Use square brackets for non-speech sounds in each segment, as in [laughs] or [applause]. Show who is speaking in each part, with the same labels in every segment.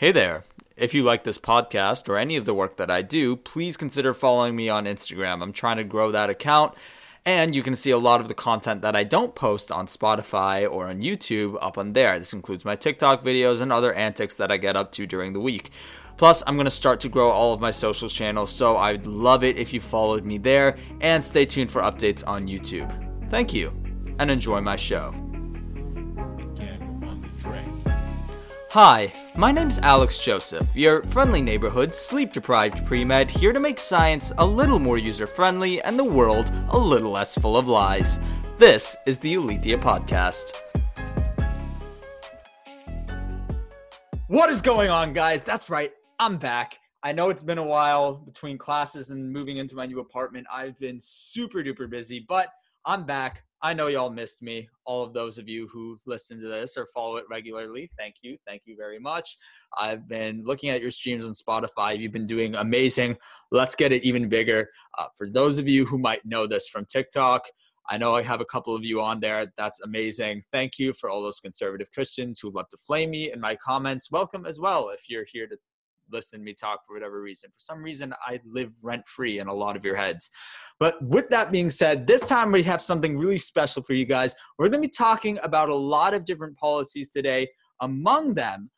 Speaker 1: Hey there. If you like this podcast or any of the work that I do, please consider following me on Instagram. I'm trying to grow that account, and you can see a lot of the content that I don't post on Spotify or on YouTube up on there. This includes my TikTok videos and other antics that I get up to during the week. Plus, I'm going to start to grow all of my social channels, so I'd love it if you followed me there and stay tuned for updates on YouTube. Thank you, and enjoy my show. Hi, my name's Alex Joseph, your friendly neighborhood sleep deprived pre med here to make science a little more user friendly and the world a little less full of lies. This is the Alethea Podcast. What is going on, guys? That's right, I'm back. I know it's been a while between classes and moving into my new apartment. I've been super duper busy, but I'm back. I know y'all missed me. All of those of you who listen to this or follow it regularly, thank you. Thank you very much. I've been looking at your streams on Spotify. You've been doing amazing. Let's get it even bigger. Uh, for those of you who might know this from TikTok, I know I have a couple of you on there. That's amazing. Thank you for all those conservative Christians who love to flame me in my comments. Welcome as well if you're here to listen to me talk for whatever reason. For some reason, I live rent free in a lot of your heads. But with that being said, this time we have something really special for you guys. We're going to be talking about a lot of different policies today. Among them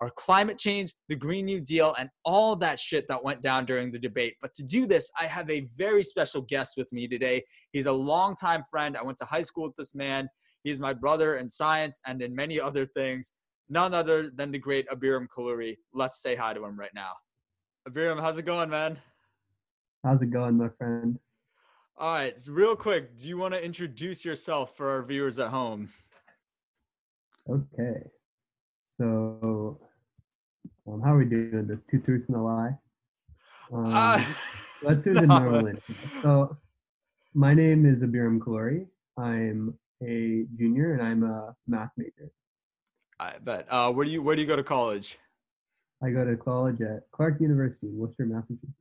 Speaker 1: are climate change, the Green New Deal, and all that shit that went down during the debate. But to do this, I have a very special guest with me today. He's a longtime friend. I went to high school with this man. He's my brother in science and in many other things none other than the great Abhiram Kolluri. Let's say hi to him right now. Abhiram, how's it going, man?
Speaker 2: How's it going, my friend?
Speaker 1: All right, so real quick, do you want to introduce yourself for our viewers at home?
Speaker 2: Okay. So, um, how are we doing this? Two truths and a lie? Um, uh, [laughs] let's do [laughs] the no. normal So, my name is Abhiram Kolluri. I'm a junior and I'm a math major.
Speaker 1: I bet. Uh, where do you where do you go to college?
Speaker 2: I go to college at Clark University in Worcester, Massachusetts.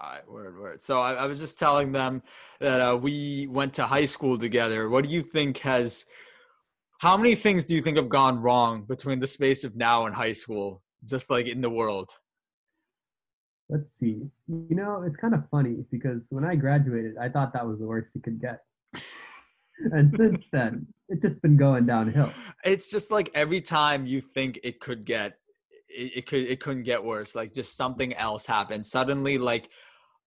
Speaker 1: All right, word, word. So I, I was just telling them that uh, we went to high school together. What do you think has? How many things do you think have gone wrong between the space of now and high school, just like in the world?
Speaker 2: Let's see. You know, it's kind of funny because when I graduated, I thought that was the worst it could get and since then, it's just been going downhill.
Speaker 1: It's just like every time you think it could get, it, it could, it couldn't get worse. Like just something else happened suddenly. Like,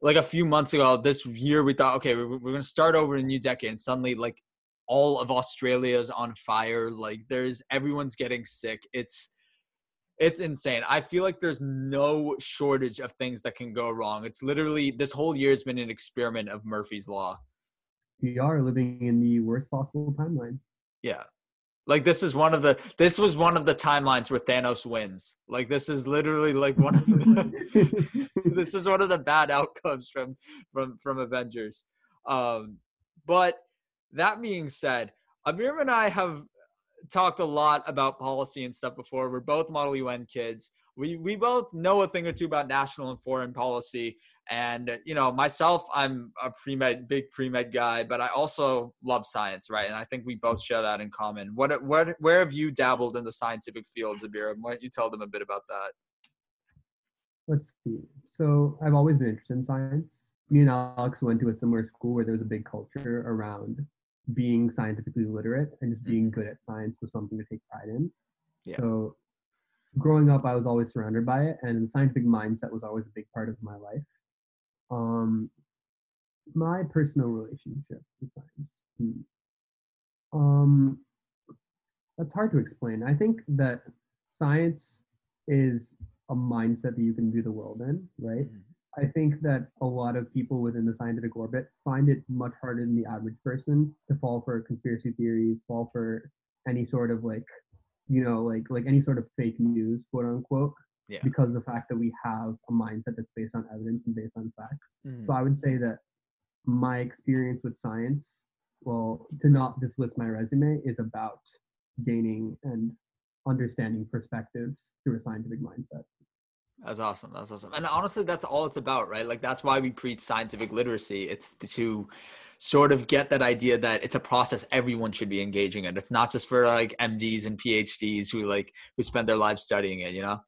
Speaker 1: like a few months ago, this year we thought, okay, we're, we're gonna start over a new decade, and suddenly, like, all of Australia is on fire. Like, there's everyone's getting sick. It's it's insane. I feel like there's no shortage of things that can go wrong. It's literally this whole year has been an experiment of Murphy's law
Speaker 2: we are living in the worst possible timeline.
Speaker 1: Yeah. Like this is one of the this was one of the timelines where Thanos wins. Like this is literally like one of the, [laughs] this is one of the bad outcomes from from from Avengers. Um but that being said, Amir and I have talked a lot about policy and stuff before. We're both Model UN kids. We we both know a thing or two about national and foreign policy, and you know, myself, I'm a pre med, big pre med guy, but I also love science, right? And I think we both share that in common. What, what, where have you dabbled in the scientific fields, Abhiram? Why don't you tell them a bit about that?
Speaker 2: Let's see. So I've always been interested in science. Me and Alex went to a similar school where there was a big culture around being scientifically literate and just being mm-hmm. good at science was something to take pride in. Yeah. So growing up, I was always surrounded by it, and the scientific mindset was always a big part of my life um, my personal relationship with science. Hmm. Um, that's hard to explain. I think that science is a mindset that you can view the world in, right? Mm-hmm. I think that a lot of people within the scientific orbit find it much harder than the average person to fall for conspiracy theories, fall for any sort of like, you know, like like any sort of fake news, quote unquote, yeah. because of the fact that we have a mindset that's based on evidence and based on facts. Mm-hmm. So I would say that my experience with science, well, to not just list my resume, is about gaining and understanding perspectives through a scientific mindset.
Speaker 1: That's awesome. That's awesome. And honestly, that's all it's about, right? Like that's why we preach scientific literacy. It's to sort of get that idea that it's a process everyone should be engaging in. It's not just for like MDs and PhDs who like who spend their lives studying it, you know?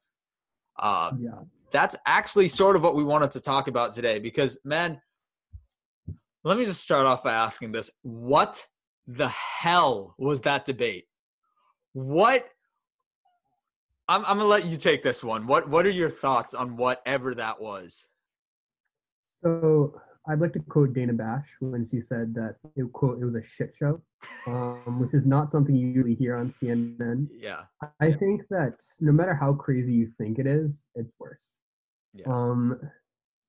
Speaker 1: Uh,
Speaker 2: Yeah.
Speaker 1: that's actually sort of what we wanted to talk about today because, man, let me just start off by asking this. What the hell was that debate? What? I'm, I'm gonna let you take this one. What What are your thoughts on whatever that was?
Speaker 2: So I'd like to quote Dana Bash when she said that it quote it was a shit show, um, which is not something you usually hear on CNN.
Speaker 1: Yeah.
Speaker 2: I think that no matter how crazy you think it is, it's worse.
Speaker 1: Yeah.
Speaker 2: Um,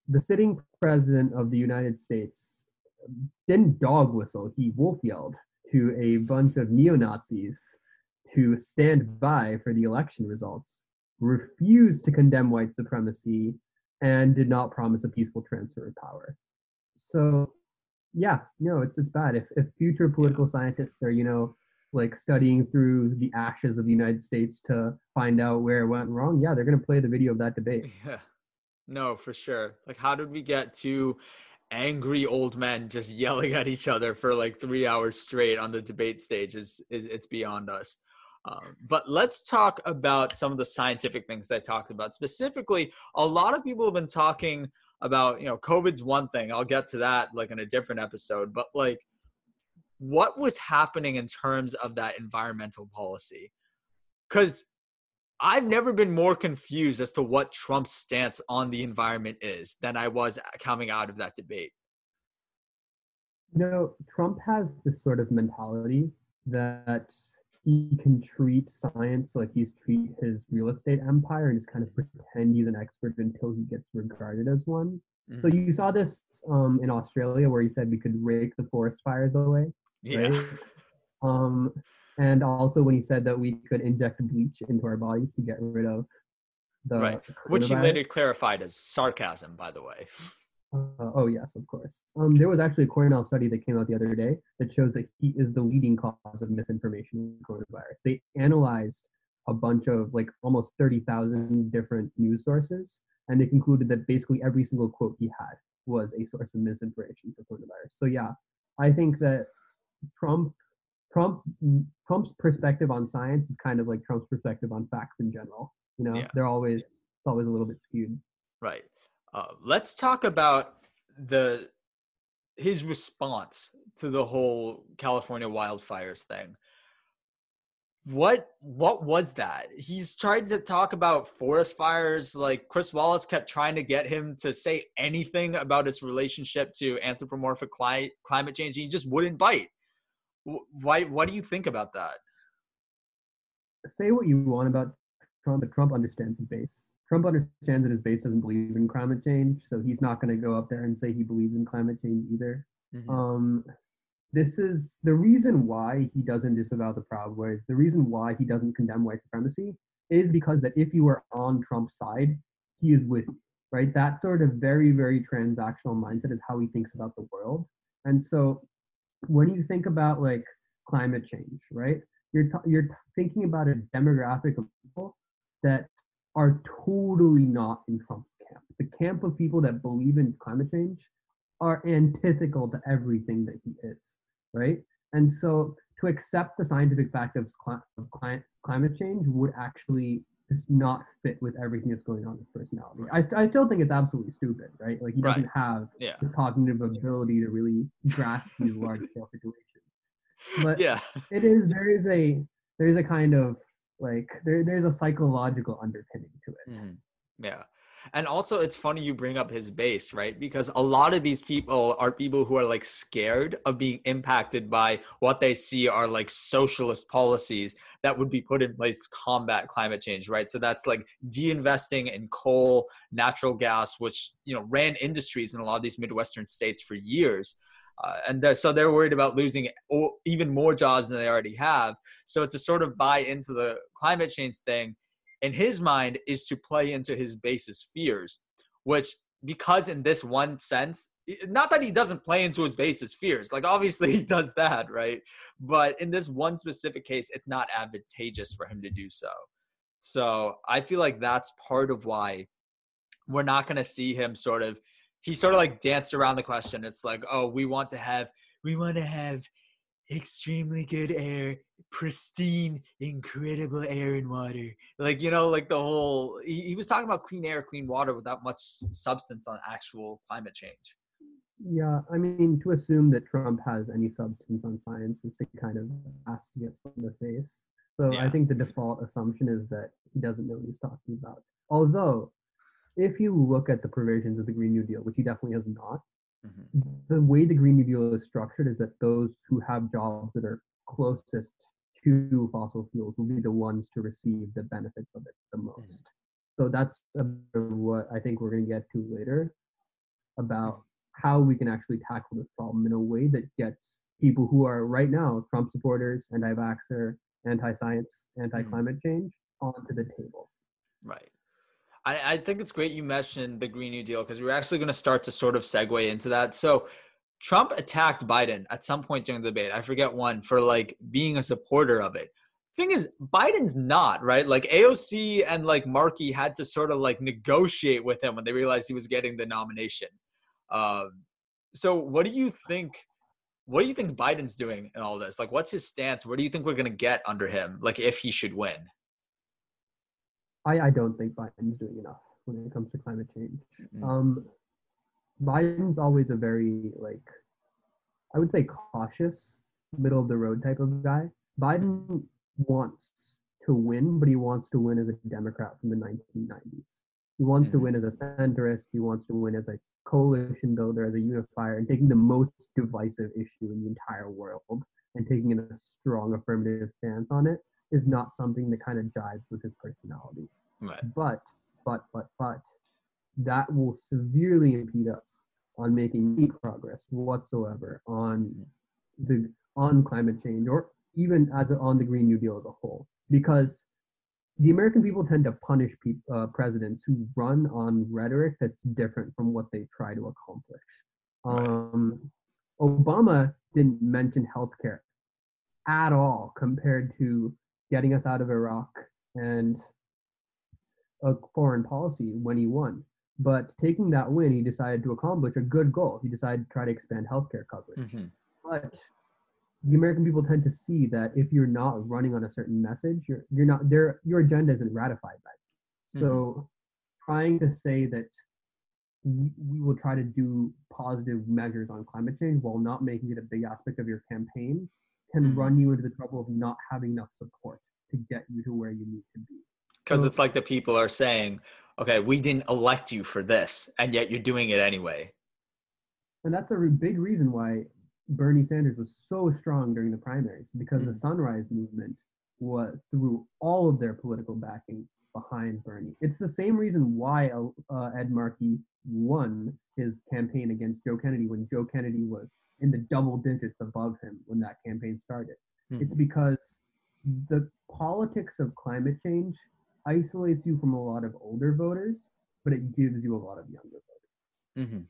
Speaker 2: the sitting president of the United States didn't dog whistle; he wolf yelled to a bunch of neo Nazis to stand by for the election results, refused to condemn white supremacy, and did not promise a peaceful transfer of power. So, yeah, no, it's it's bad. If if future political scientists are you know like studying through the ashes of the United States to find out where it went wrong, yeah, they're gonna play the video of that debate.
Speaker 1: Yeah. No, for sure. Like, how did we get two angry old men just yelling at each other for like three hours straight on the debate stage? Is is it's beyond us. Um, but let's talk about some of the scientific things that I talked about. Specifically, a lot of people have been talking about, you know, COVID's one thing. I'll get to that like in a different episode. But like, what was happening in terms of that environmental policy? Because I've never been more confused as to what Trump's stance on the environment is than I was coming out of that debate.
Speaker 2: You know, Trump has this sort of mentality that he can treat science like he's treat his real estate empire and just kind of pretend he's an expert until he gets regarded as one. So
Speaker 1: Mhm.
Speaker 2: you saw this um, in Australia where he said we could rake the forest fires away.
Speaker 1: yeah.
Speaker 2: right? [laughs] Um, and also when he said that we could inject bleach into our bodies to get rid of the
Speaker 1: Right. Which he later clarified as sarcasm, by the way. [laughs]
Speaker 2: Uh, oh yes, of course. Um, there was actually a Cornell study that came out the other day that shows that heat is the leading cause of misinformation with coronavirus. They analyzed a bunch of like almost thirty thousand different news sources, and they concluded that basically every single quote he had was a source of misinformation for coronavirus. So yeah, I think that Trump, Trump, Trump's perspective on science is kind of like Trump's perspective on facts in general. You know,
Speaker 1: Yeah.
Speaker 2: they're always it's always a little bit skewed.
Speaker 1: Right. Uh, let's talk about the his response to the whole California wildfires thing. What what was that? He's tried to talk about forest fires. Like Chris Wallace kept trying to get him to say anything about his relationship to anthropomorphic cli- climate change. He just wouldn't bite. Why? What do you think about that?
Speaker 2: say what you want about Trump, but Trump understands the base. Trump understands that his base doesn't believe in climate change, so he's not going to go up there and say he believes in climate change either. Um, this is the reason why he doesn't disavow the Proud Boys. The reason why he doesn't condemn white supremacy is because that if you are on Trump's side, he is with you, right? That sort of very, very transactional mindset is how he thinks about the world. And so when you think about like climate change, right? You're t- you're t- thinking about a demographic of people that are totally not in Trump's camp. The camp of people that believe in climate change are antithetical to everything that he is, right? And so to accept the scientific fact of, cli- of cli- climate change would actually just not fit with everything that's going on in his personality. I, st- I still think it's absolutely stupid, right? Like he doesn't have
Speaker 1: Yeah.
Speaker 2: the cognitive ability to really grasp these [laughs] large scale situations. But
Speaker 1: Yeah.
Speaker 2: it is there is a there's a kind of like there, there's a psychological underpinning to it.
Speaker 1: Mhm. Yeah. And also, it's funny you bring up his base, right? Because a lot of these people are people who are like scared of being impacted by what they see are like socialist policies that would be put in place to combat climate change, right? So that's like de-investing in coal, natural gas, which you know ran industries in a lot of these midwestern states for years. Uh, and so they're worried about losing even more jobs than they already have. So to sort of buy into the climate change thing, in his mind, is to play into his base's fears, which because in this one sense, not that he doesn't play into his base's fears, like obviously [laughs] he does that, right? But in this one specific case, it's not advantageous for him to do so. So I feel like that's part of why we're not going to see him sort of he sort of like danced around the question it's like oh we want to have we want to have extremely good air, pristine, incredible air and water. Like, you know, like the whole, he, he was talking about clean air, clean water without much substance on actual climate change.
Speaker 2: Yeah, I mean, to assume that Trump has any substance on science is to kind of ask to get some in the face. So
Speaker 1: Yeah.
Speaker 2: I think the default assumption is that he doesn't know what he's talking about. Although, if you look at the provisions of the Green New Deal, which he definitely has not,
Speaker 1: Mhm.
Speaker 2: the way the Green New Deal is structured is that those who have jobs that are closest to fossil fuels will be the ones to receive the benefits of it the mm-hmm. most. So that's a bit of what I think we're going to get to later about mm-hmm. how we can actually tackle this problem in a way that gets people who are right now Trump supporters, anti-vaxxer, anti-science, mm-hmm. anti-climate change onto the table.
Speaker 1: Right. I, I think it's great you mentioned the Green New Deal because we're actually going to start to sort of segue into that. So, Trump attacked Biden at some point during the debate. I forget one for like being a supporter of it. Thing is, Biden's not right. Like AOC and like Markey had to sort of like negotiate with him when they realized he was getting the nomination. Um, so, what do you think? What do you think Biden's doing in all this? Like, what's his stance? What do you think we're going to get under him? Like, if he should win?
Speaker 2: I, I don't think Biden's doing enough when it comes to climate change.
Speaker 1: Mm.
Speaker 2: Um, Biden's always a very like, I would say cautious, middle of the road type of guy. Biden wants to win, but he wants to win as a Democrat from the 1990s. He wants to
Speaker 1: Mhm.
Speaker 2: win as a centrist. He wants to win as a coalition builder, as a unifier, and taking the most divisive issue in the entire world and taking a strong affirmative stance on it is not something that kind of jives with his personality.
Speaker 1: Right.
Speaker 2: but but but but that will severely impede us on making any progress whatsoever on the on climate change or even as a, on the green new deal as a whole. Because the american people tend to punish peop uh, presidents who run on rhetoric that's different from what they try to accomplish. Um, obama didn't mention healthcare at all compared to getting us out of iraq and a foreign policy when he won. But taking that win, he decided to accomplish a good goal. He decided to try to expand healthcare coverage.
Speaker 1: Mhm.
Speaker 2: But the American people tend to see that if you're not running on a certain message, you're you're not there. Your agenda isn't ratified by it. So trying to say that we will try to do positive measures on climate change while not making it a big aspect of your campaign can
Speaker 1: Mhm.
Speaker 2: run you into the trouble of not having enough support to get you to where you need to be.
Speaker 1: because
Speaker 2: So-
Speaker 1: it's like the people are saying, okay, we didn't elect you for this, and yet you're doing it anyway.
Speaker 2: And that's a re- big reason why Bernie Sanders was so strong during the primaries because the Sunrise Movement was through all of their political backing behind Bernie. It's the same reason why uh, Ed Markey won his campaign against Joe Kennedy when Joe Kennedy was in the double digits above him when that campaign started. It's because the politics of climate change isolates you from a lot of older voters, but it gives you a lot of younger voters.
Speaker 1: hmm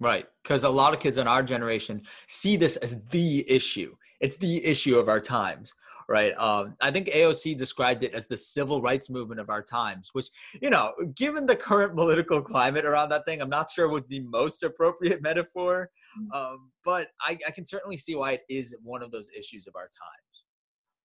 Speaker 1: Right. Because a lot of kids in our generation see this as the issue. It's the issue of our times. Right. Um, I think AOC described it as the civil rights movement of our times, which, you know, given the current political climate around that thing, I'm not sure was the most appropriate metaphor. Um, but I, I can certainly see why it is one of those issues of our times.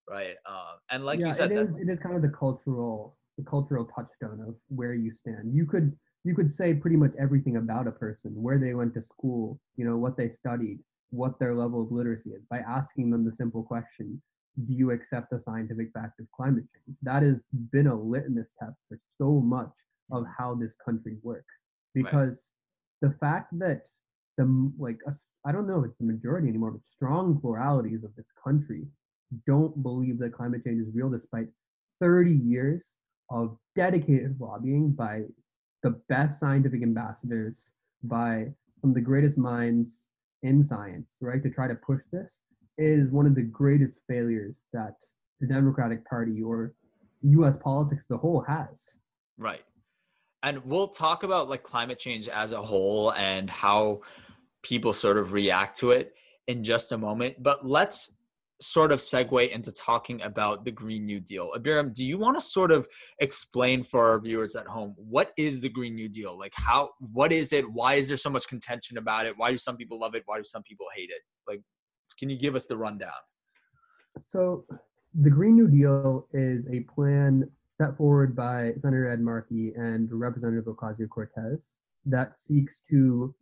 Speaker 1: Right. Uh, and like
Speaker 2: yeah,
Speaker 1: you said,
Speaker 2: it is. It is kind of the cultural, the cultural touchstone of where you stand. You could you could say pretty much everything about a person, where they went to school, you know, what they studied, what their level of literacy is, by asking them the simple question: Do you accept the scientific fact of climate change? That has been a litmus test for so much of how this country works, because the fact that the like a, I don't know if it's the majority anymore, but strong pluralities of this country don't believe that climate change is real despite 30 years of dedicated lobbying by the best scientific ambassadors, by some of the greatest minds in science, right, to try to push this is one of the greatest failures that the Democratic Party or US politics as a whole has.
Speaker 1: Right. And we'll talk about like climate change as a whole and how people sort of react to it in just a moment. But let's sort of segue into talking about the Green New Deal. Abhiram, do you want to sort of explain for our viewers at home what is the Green New Deal? Like how what is it? Why is there so much contention about it? Why do some people love it? Why do some people hate it? Like Can you give us the rundown?
Speaker 2: So, the Green New Deal is a plan set forward by Senator Ed Markey and Representative Ocasio Cortez that seeks to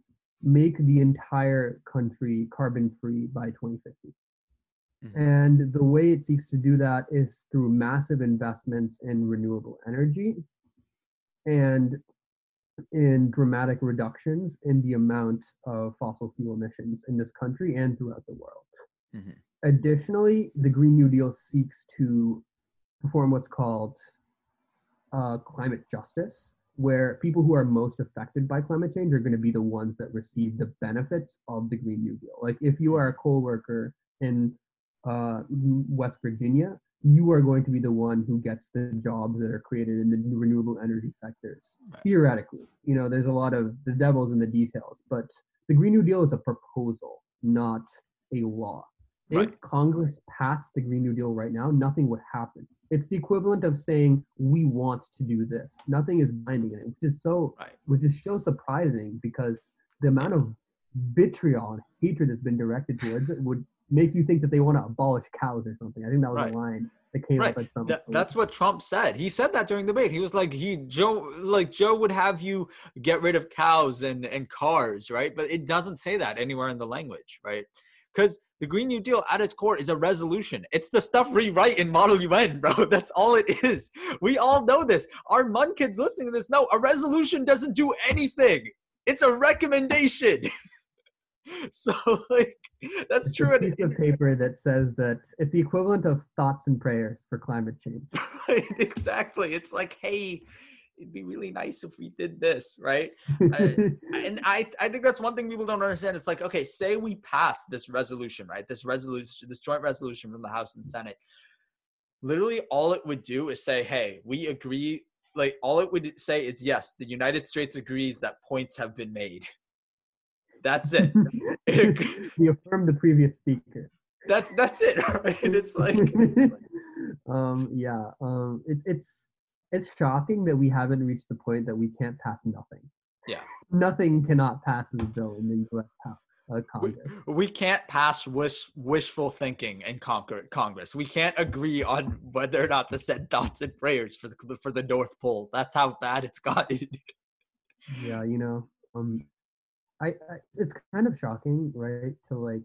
Speaker 2: make the entire country carbon free by 2050. Mm-hmm. And the way it seeks to do that is through massive investments in renewable energy and in dramatic reductions in the amount of fossil fuel emissions in this country and throughout the world. Mm-hmm. Additionally, the Green New Deal seeks to perform what's called uh, climate justice, where people who are most affected by climate change are going to be the ones that receive the benefits of the Green New Deal. Like if you are a coal worker in uh, West Virginia, you are going to be the one who gets the jobs that are created in the renewable energy sectors. Right. Theoretically, you know, there's a lot of the devil's in the details, but the Green New Deal is a proposal, not a law. Right. If Congress passed the Green New Deal right now, nothing would happen. It's the equivalent of saying we want to do this. Nothing is binding in it, which is so, right. which is so surprising because the amount of vitriol and hatred that's been directed towards it would make you think that they want to abolish cows or something. I think that was right. a line that came right. up at some.
Speaker 1: That, that's what Trump said. He said that during the debate. He was like, he Joe, like Joe would have you get rid of cows and and cars, right? But it doesn't say that anywhere in the language, right? Because the Green New Deal at its core is a resolution. It's the stuff rewrite in Model UN, bro. [laughs] That's all it is. We all know this. Our MUN kids listening to this know a resolution doesn't do anything. It's a recommendation. [laughs] so like that's true.
Speaker 2: it's. A paper that says that it's the equivalent of thoughts and prayers for climate change. [laughs]
Speaker 1: exactly. It's like, hey, it'd be really nice if we did this, right? uh, [laughs] and I, I think that's one thing people don't understand. It's like, okay, say we pass this resolution, right? This resolution, this joint resolution from the House and Senate. Literally, all it would do is say, hey, we agree. Like, all it would say is, yes, the United States agrees that points have been made. That's it. [laughs]
Speaker 2: we affirm the previous speaker.
Speaker 1: That's that's it. [laughs] Right? It's like,
Speaker 2: um, yeah, um, it's it's it's shocking that we haven't reached the point that we can't pass nothing.
Speaker 1: Yeah.
Speaker 2: Nothing cannot pass as a bill in the U.S. House. Uh,
Speaker 1: we, we, can't pass wish, wishful thinking in Congress. We can't agree on whether or not to send thoughts and prayers for the for the North Pole. That's how bad it's gotten.
Speaker 2: yeah, you know, um, I, I it's kind of shocking, right? To like,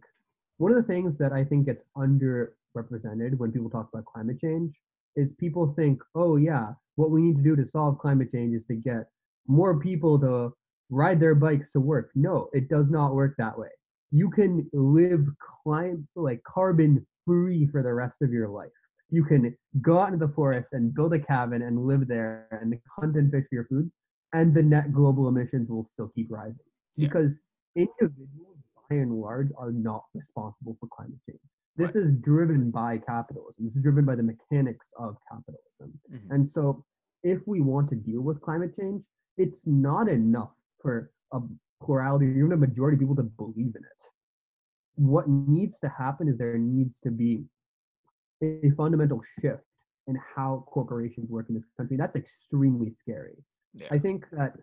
Speaker 2: one of the things that I think gets underrepresented when people talk about climate change is people think, oh yeah, what we need to do to solve climate change is to get more people to ride their bikes to work. No, it does not work that way. You can live climate like carbon free for the rest of your life. You can go out into the forest and build a cabin and live there and hunt and fish for your food, and the net global emissions will still keep rising yeah. because individuals, by and large, are not responsible for climate change. This right. is driven by capitalism. This is driven by the mechanics of capitalism. Mm-hmm. And so, if we want to deal with climate change, it's not enough for a plurality or even a majority of people to believe in it. What needs to happen is there needs to be a fundamental shift in how corporations work in this country. That's extremely scary. Yeah. I think that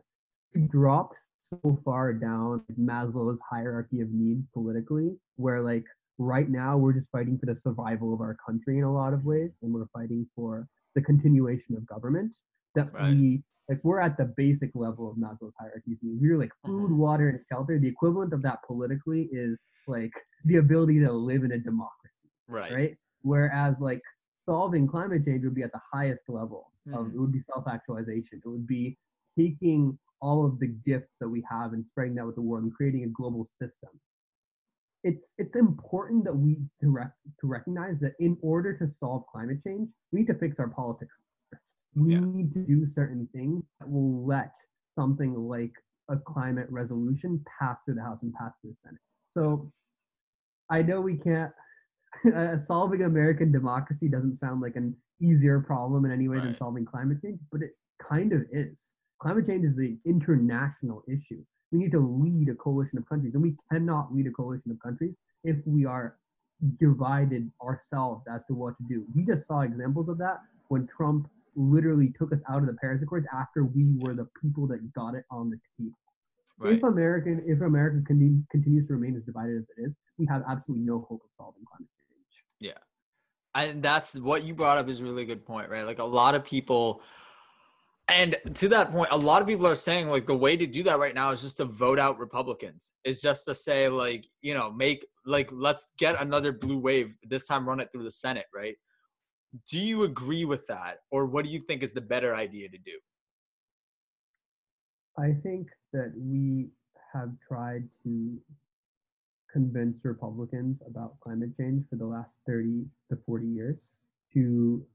Speaker 2: drops so far down Maslow's hierarchy of needs politically, where like right now we're just fighting for the survival of our country in a lot of ways and we're fighting for the continuation of government that right. we like we're at the basic level of maslow's hierarchy we're like food mm-hmm. water and shelter the equivalent of that politically is like the ability to live in a democracy
Speaker 1: right
Speaker 2: right whereas like solving climate change would be at the highest level of mm-hmm. it would be self-actualization it would be taking all of the gifts that we have and spreading that with the world and creating a global system it's it's important that we direct to recognize that in order to solve climate change, we need to fix our politics. We yeah. need to do certain things that will let something like a climate resolution pass through the House and pass through the Senate. So I know we can't [laughs] uh, solving American democracy doesn't sound like an easier problem in any way right. than solving climate change, but it kind of is. Climate change is an international issue we need to lead a coalition of countries, and we cannot lead a coalition of countries if we are divided ourselves as to what to do. We just saw examples of that when Trump literally took us out of the Paris Accords after we were the people that got it on the table.
Speaker 1: Right.
Speaker 2: If American, if America con- continues to remain as divided as it is, we have absolutely no hope of solving climate change.
Speaker 1: Yeah, and that's what you brought up is a really good point right like a lot of people and to that point a lot of people are saying like the way to do that right now is just to vote out republicans. Is just to say like you know make like let's get another blue wave this time run it through the senate right? Do you agree with that? Or what do you think is the better idea to do?
Speaker 2: I think that we have tried to convince Republicans about climate change for the last 30 to 40 years. To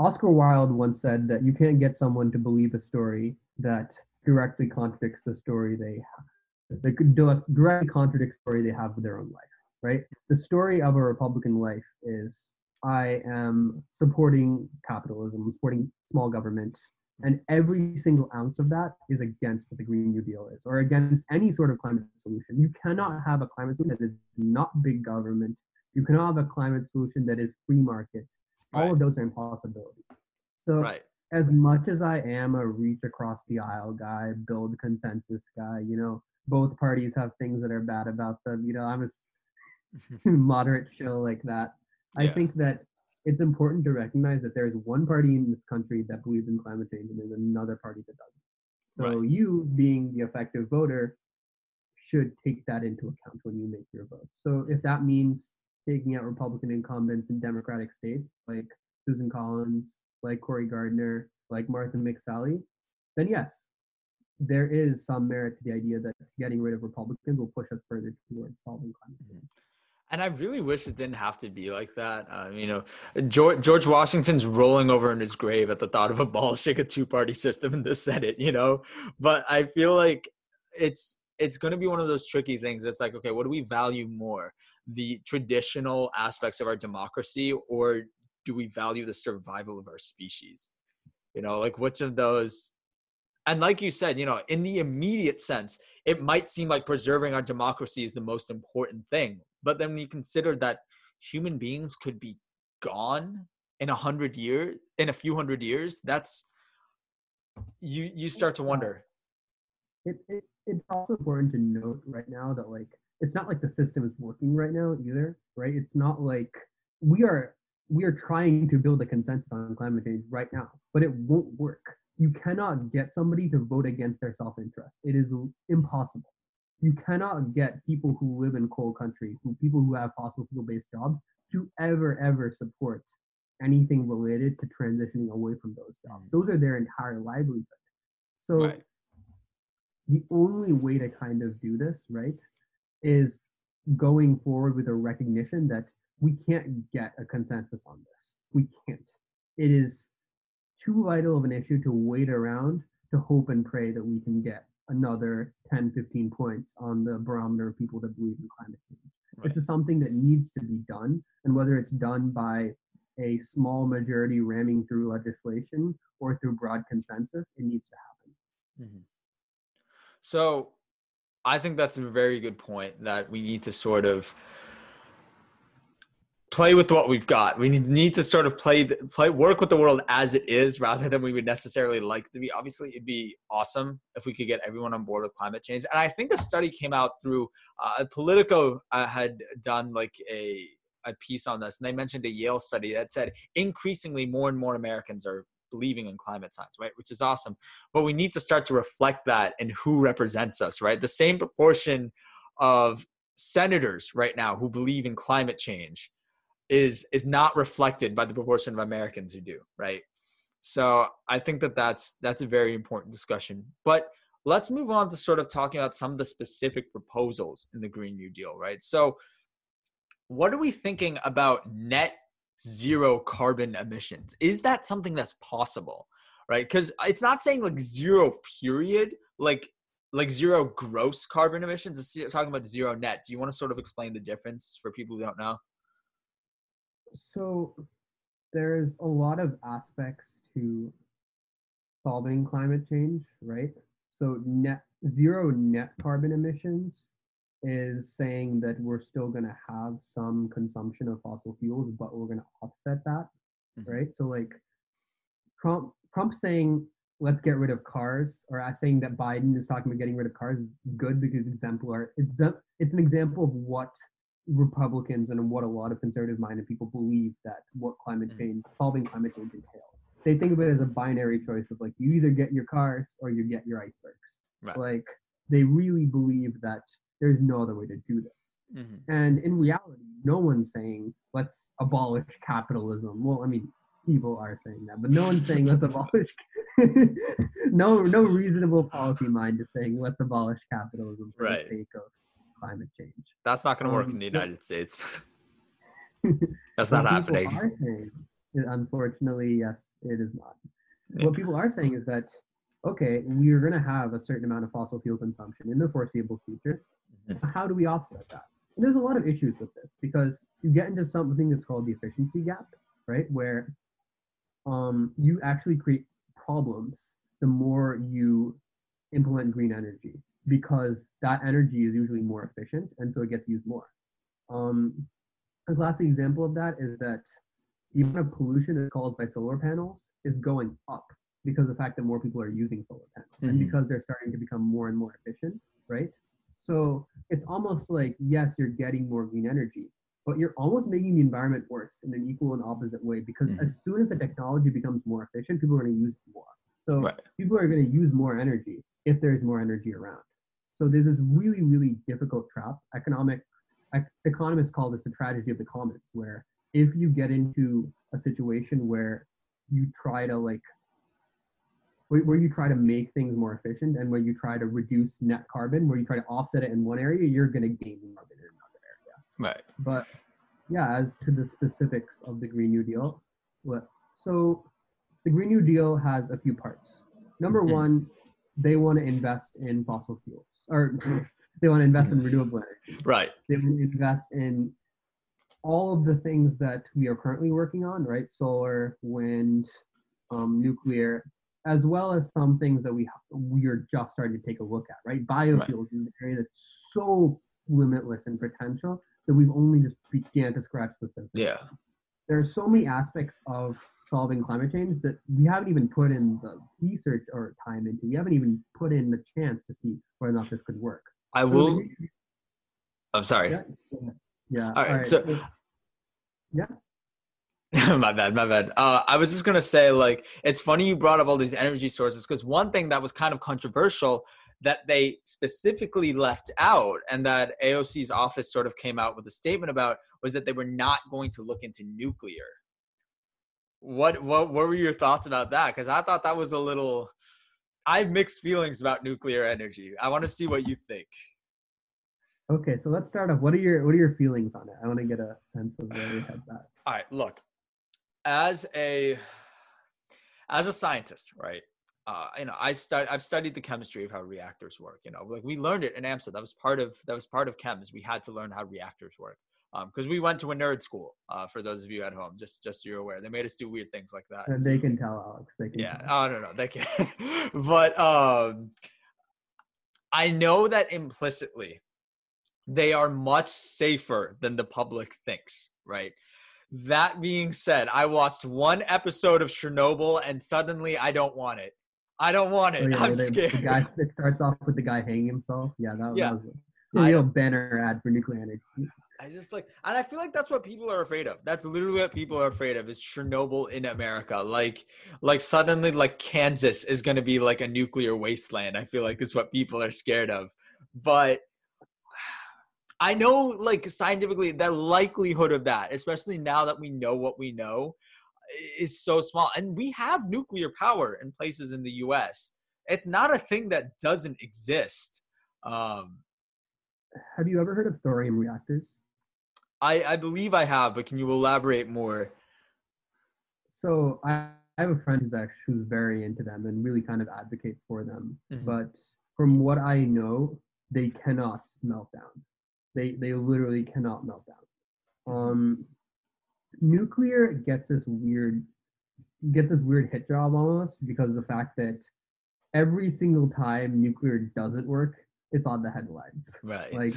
Speaker 2: Oscar Wilde once said that you can't get someone to believe a story that directly contradicts the story they have. Directly contradict the story they have with their own life, right? The story of a Republican life is I am supporting capitalism, supporting small government, and every single ounce of that is against what the Green New Deal is, or against any sort of climate solution. You cannot have a climate solution that is not big government. You cannot have a climate solution that is free market. All
Speaker 1: Right.
Speaker 2: of those are impossibilities. So,
Speaker 1: right
Speaker 2: as much as I am a reach across the aisle guy, build consensus guy, you know, both parties have things that are bad about them. You know, I'm a [laughs] [laughs] moderate chill like that. I
Speaker 1: Yeah.
Speaker 2: think that it's important to recognize that there's one party in this country that believes in climate change and there's another party that doesn't. So
Speaker 1: Right.
Speaker 2: you, being the effective voter, should take that into account when you make your vote. So if that means taking out Republican incumbents in Democratic states like Susan Collins, like Cory Gardner, like Martha McSally, then yes, there is some merit to the idea that getting rid of Republicans will push us further towards solving climate change.
Speaker 1: And I really wish it didn't have to be like that. Um, you know, George, George Washington's rolling over in his grave at the thought of abolishing a two-party system in the Senate. You know, but I feel like it's it's going to be one of those tricky things. It's like, okay, what do we value more, the traditional aspects of our democracy, or do we value the survival of our species? You know, like which of those? And like you said, you know, in the immediate sense, it might seem like preserving our democracy is the most important thing. But then when you consider that human beings could be gone in a hundred years, in a few hundred years, that's you you start to wonder.
Speaker 2: it, it it's also important to note right now that like it's not like the system is working right now either right? It's not like we are we are trying to build a consensus on climate change right now but it won't work. You cannot get somebody to vote against their self-interest. It is impossible. You cannot get people who live in coal country who people who have fossil fuel based jobs to ever ever support anything related to transitioning away from those jobs. Mm. Those are their entire livelihood. So
Speaker 1: Right.
Speaker 2: the only way to kind of do this, right, is going forward with a recognition that we can't get a consensus on this. We can't. It is too vital of an issue to wait around to hope and pray that we can get another 10, 15 points on the barometer of people that believe in climate change. This is something that needs to be done, and whether it's done by a small majority ramming through legislation or through broad consensus, it needs to happen.
Speaker 1: Mhm. So I think that's a very good point that we need to sort of play with what we've got. We need- to sort of play play work with the world as it is rather than we would necessarily like to be. Obviously, it'd be awesome if we could get everyone on board with climate change. And I think a study came out through uh, Politico uh, had done like a a piece on this, and they mentioned a Yale study that said increasingly more and more Americans are believing in climate science, right? Which is awesome but we need to start to reflect that in who represents us, right? The same proportion of senators right now who believe in climate change is is not reflected by the proportion of Americans who do, right? So I think that that's that's a very important discussion. But let's move on to sort of talking about some of the specific proposals in the Green New Deal, right? So what are we thinking about net zero carbon emissions? Is that something that's possible? right because it's not saying like zero period like like zero gross carbon emissions it's talking about zero net do you want to sort of explain the difference for people who don't know
Speaker 2: So there's a lot of aspects to solving climate change, right? So net zero net carbon emissions is saying that we're still going to have some consumption of fossil fuels, but we're going to offset that,
Speaker 1: Mhm.
Speaker 2: right? So like Trump Trump saying let's get rid of cars, or saying that Biden is talking about getting rid of cars is good because exemplar. It's it's an example of what Republicans and what a lot of conservative-minded people believe that what climate mm. change, solving climate change entails. They think of it as a binary choice of like you either get your cars or you get your icebergs. Right. Like they really believe that there's no other way to do this. Mm-hmm. And in reality, no one's saying let's abolish capitalism. Well, I mean, people are saying that, but no one's saying let's abolish. [laughs] no, no reasonable policy mind is saying let's abolish capitalism for right. the sake of climate change.
Speaker 1: That's not going to work um, in the United States. [laughs] That's not happening.
Speaker 2: Are saying, unfortunately, yes, it is not. What people are saying is that okay, we are going to have a certain amount of fossil fuel consumption in the foreseeable future. Mm-hmm. How do we offset that? And there's a lot of issues with this because you get into something that's called the efficiency gap, right? Where um, you actually create problems the more you implement green energy because that energy is usually more efficient and so it gets used more. Um, a classic example of that is that the amount of pollution that's caused by solar panels is going up because of the fact that more people are using solar panels mm-hmm. and because they're starting to become more and more efficient, right? So it's almost like, yes, you're getting more green energy, but you're almost making the environment worse in an equal and opposite way because mm-hmm. as soon as the technology becomes more efficient, people are going to use more. So right. people are going to use more energy if there's more energy around. So there's this really, really difficult trap. Economic economists call this the tragedy of the commons, where if you get into a situation where you try to like where you try to make things more efficient and where you try to reduce net carbon, where you try to offset it in one area, you're going to gain carbon in another area.
Speaker 1: Right.
Speaker 2: But yeah, as to the specifics of the Green New Deal, what so the Green New Deal has a few parts. Number mm-hmm. one, they want to invest in fossil fuels, or they want to invest in [laughs] renewable energy.
Speaker 1: Right.
Speaker 2: They want to invest in all of the things that we are currently working on, right? Solar, wind, um, nuclear, as well as some things that we we are just starting to take a look at, right? Biofuels right. is an area that's so limitless in potential that we've only just began to scratch the surface.
Speaker 1: Yeah.
Speaker 2: There are so many aspects of solving climate change that we haven't even put in the research or time into. We haven't even put in the chance to see whether or not this could work.
Speaker 1: I so will. I'm sorry.
Speaker 2: Yeah. yeah.
Speaker 1: All, right, All right. So
Speaker 2: yeah. [laughs]
Speaker 1: my bad, my bad. Uh, I was just gonna say, like, it's funny you brought up all these energy sources because one thing that was kind of controversial that they specifically left out and that AOC's office sort of came out with a statement about was that they were not going to look into nuclear. What what what were your thoughts about that? Because I thought that was a little. I have mixed feelings about nuclear energy. I want to see what you think.
Speaker 2: Okay, so let's start off. What are your what are your feelings on it? I want to get a sense of where your head's at.
Speaker 1: All right, look as a as a scientist, right? Uh, you know, I stud- I've studied the chemistry of how reactors work. You know, like we learned it in AMSA. That was part of that was part of chems. We had to learn how reactors work because um, we went to a nerd school. Uh, for those of you at home, just just so you're aware, they made us do weird things like that.
Speaker 2: And they can tell, Alex. They can.
Speaker 1: Yeah.
Speaker 2: Tell.
Speaker 1: Oh no, no, they can. [laughs] but um, I know that implicitly, they are much safer than the public thinks. Right that being said, I watched one episode of Chernobyl and suddenly I don't want it. I don't want it. Oh, yeah, I'm they, scared.
Speaker 2: The guy [laughs] it starts off with the guy hanging himself. Yeah, that, yeah. that was a real banner ad for nuclear energy.
Speaker 1: I just like, and I feel like that's what people are afraid of. That's literally what people are afraid of is Chernobyl in America. Like, like suddenly, like Kansas is going to be like a nuclear wasteland. I feel like is what people are scared of. But I know, like scientifically, the likelihood of that, especially now that we know what we know, is so small. And we have nuclear power in places in the U.S. It's not a thing that doesn't exist. Um,
Speaker 2: have you ever heard of thorium reactors?
Speaker 1: I, I believe I have, but can you elaborate more?
Speaker 2: So I, I have a friend who's actually who's very into them and really kind of advocates for them. Mm-hmm. But from what I know, they cannot melt down. They they literally cannot melt down. Mm-hmm. Um, nuclear gets this weird gets this weird hit job almost because of the fact that every single time nuclear doesn't work, it's on the headlines.
Speaker 1: Right.
Speaker 2: Like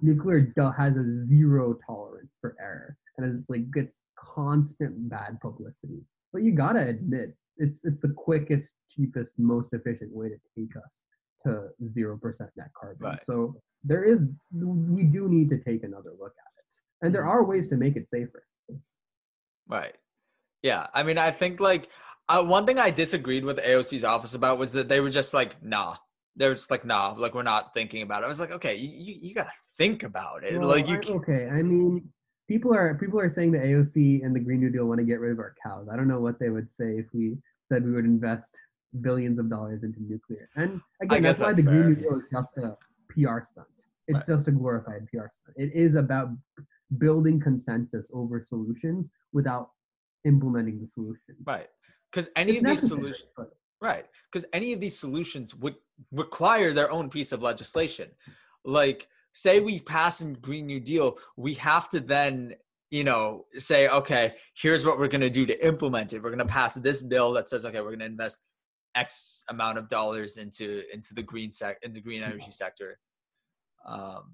Speaker 2: nuclear do- has a zero tolerance for error, and it's like gets constant bad publicity. But you gotta admit, it's it's the quickest, cheapest, most efficient way to take us to zero percent net carbon.
Speaker 1: Right.
Speaker 2: So there is we do need to take another look at it, and there
Speaker 1: Mhm.
Speaker 2: are ways to make it safer.
Speaker 1: Right. Yeah. I mean, I think like uh, one thing I disagreed with AOC's office about was that they were just like, nah. They were just like, nah, like we're not thinking about it. I was like, okay, you, you, gotta think about it.
Speaker 2: Well,
Speaker 1: like you can't,
Speaker 2: okay, I mean, people are people are saying the AOC and the Green New Deal want to get rid of our cows. I don't know what they would say if we said we would invest billions of dollars into nuclear. And again, that's why
Speaker 1: that's
Speaker 2: the Green New. Deal is just a PR stunt. It's
Speaker 1: Right.
Speaker 2: just a glorified PR stunt. It is about building consensus over solutions without implementing the solutions.
Speaker 1: right. Because any
Speaker 2: It's
Speaker 1: of these solutions, right. Because any of these solutions would require their own piece of legislation. Like, say we pass a Green New Deal, we have to then, you know, say, okay, here's what we're going to do to implement it. We're going to pass this bill that says, okay, we're going to invest X amount of dollars into into the green sec into green energy sector. Um,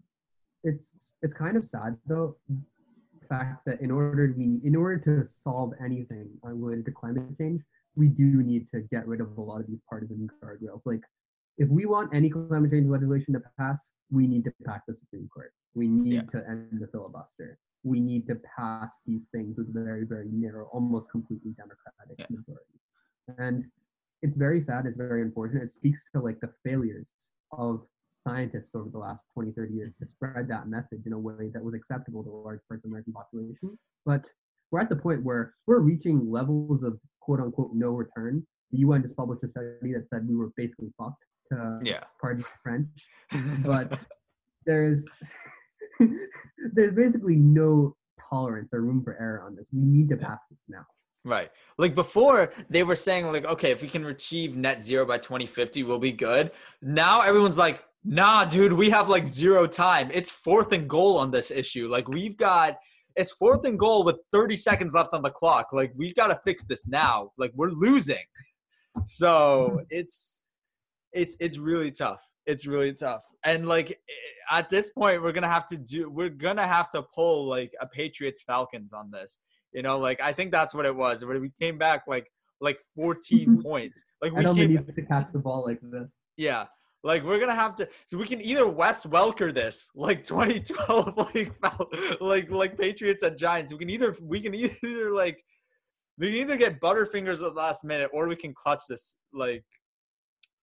Speaker 2: it's it's kind of sad though the fact that in order we in order to solve anything related to climate change we do need to get rid of a lot of these partisan guardrails like if we want any climate change legislation to pass we need to pack the supreme court we need
Speaker 1: Yeah.
Speaker 2: to end the filibuster we need to pass these things with very very narrow almost completely democratic
Speaker 1: Yeah.
Speaker 2: majorities and it's very sad it's very unfortunate. It speaks to like the failures of scientists over the last 20 30 years to spread that message in a way that was acceptable to large parts of the american population. But we're at the point where we're reaching levels of quote unquote no return. The un just published a study that said we were basically fucked to
Speaker 1: yeah.
Speaker 2: pardon french. [laughs] But- there's [laughs] there's basically no tolerance or room for error on this. We need to pass this now
Speaker 1: Right. Like before, they were saying like, okay, if we can achieve net zero by 2050, we'll be good. Now everyone's like, nah, dude, we have like zero time. It's fourth and goal on this issue. Like we've got it's fourth and goal with 30 seconds left on the clock. Like we've got to fix this now. Like we're losing. [laughs] So mm-hmm. it's it's it's really tough. It's really tough. And like at this point, we're gonna have to do we're gonna have to pull like a Patriots Falcons on this. You know, like I think that's what it was. Where we came back like like 14 [laughs] points. Like we
Speaker 2: edelman
Speaker 1: came
Speaker 2: need to catch the ball like this
Speaker 1: yeah. Like we're gonna have to so we can either Wes Welker this like 2012 [laughs] like like like Patriots and Giants. We can either we can either like we can either get butterfingers at the last minute or we can clutch this like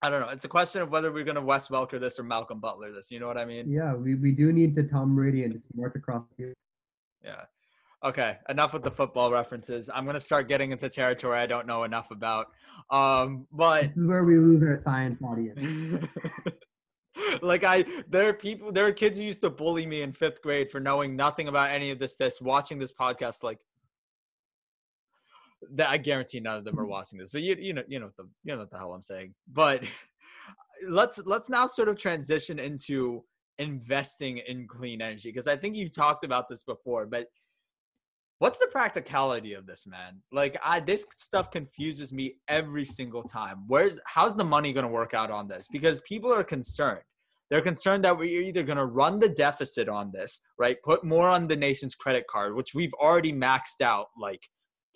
Speaker 1: I don't know. It's a question of whether we're gonna Wes Welker this or Malcolm Butler this. You know what I mean?
Speaker 2: yeah we, we do need to tom brady and just march across the field.
Speaker 1: Yeah. Okay, enough with the football references. I'm gonna start getting into territory I don't know enough about. Um, but
Speaker 2: This is where we lose our science audience. [laughs]
Speaker 1: like I, there are people, there are kids who used to bully me in fifth grade for knowing nothing about any of this. This watching this podcast, like that, I guarantee none of them are watching this. But you, you know, you know, the, you know what the hell I'm saying. But [laughs] let's let's now sort of transition into investing in clean energy because I think you talked about this before, but what's the practicality of this man? Like i this stuff confuses me every single time. Where's how's the money going to work out on this? Because people are concerned. They're concerned that we're either going to run the deficit on this right? Put more on the nation's credit card which we've already maxed out like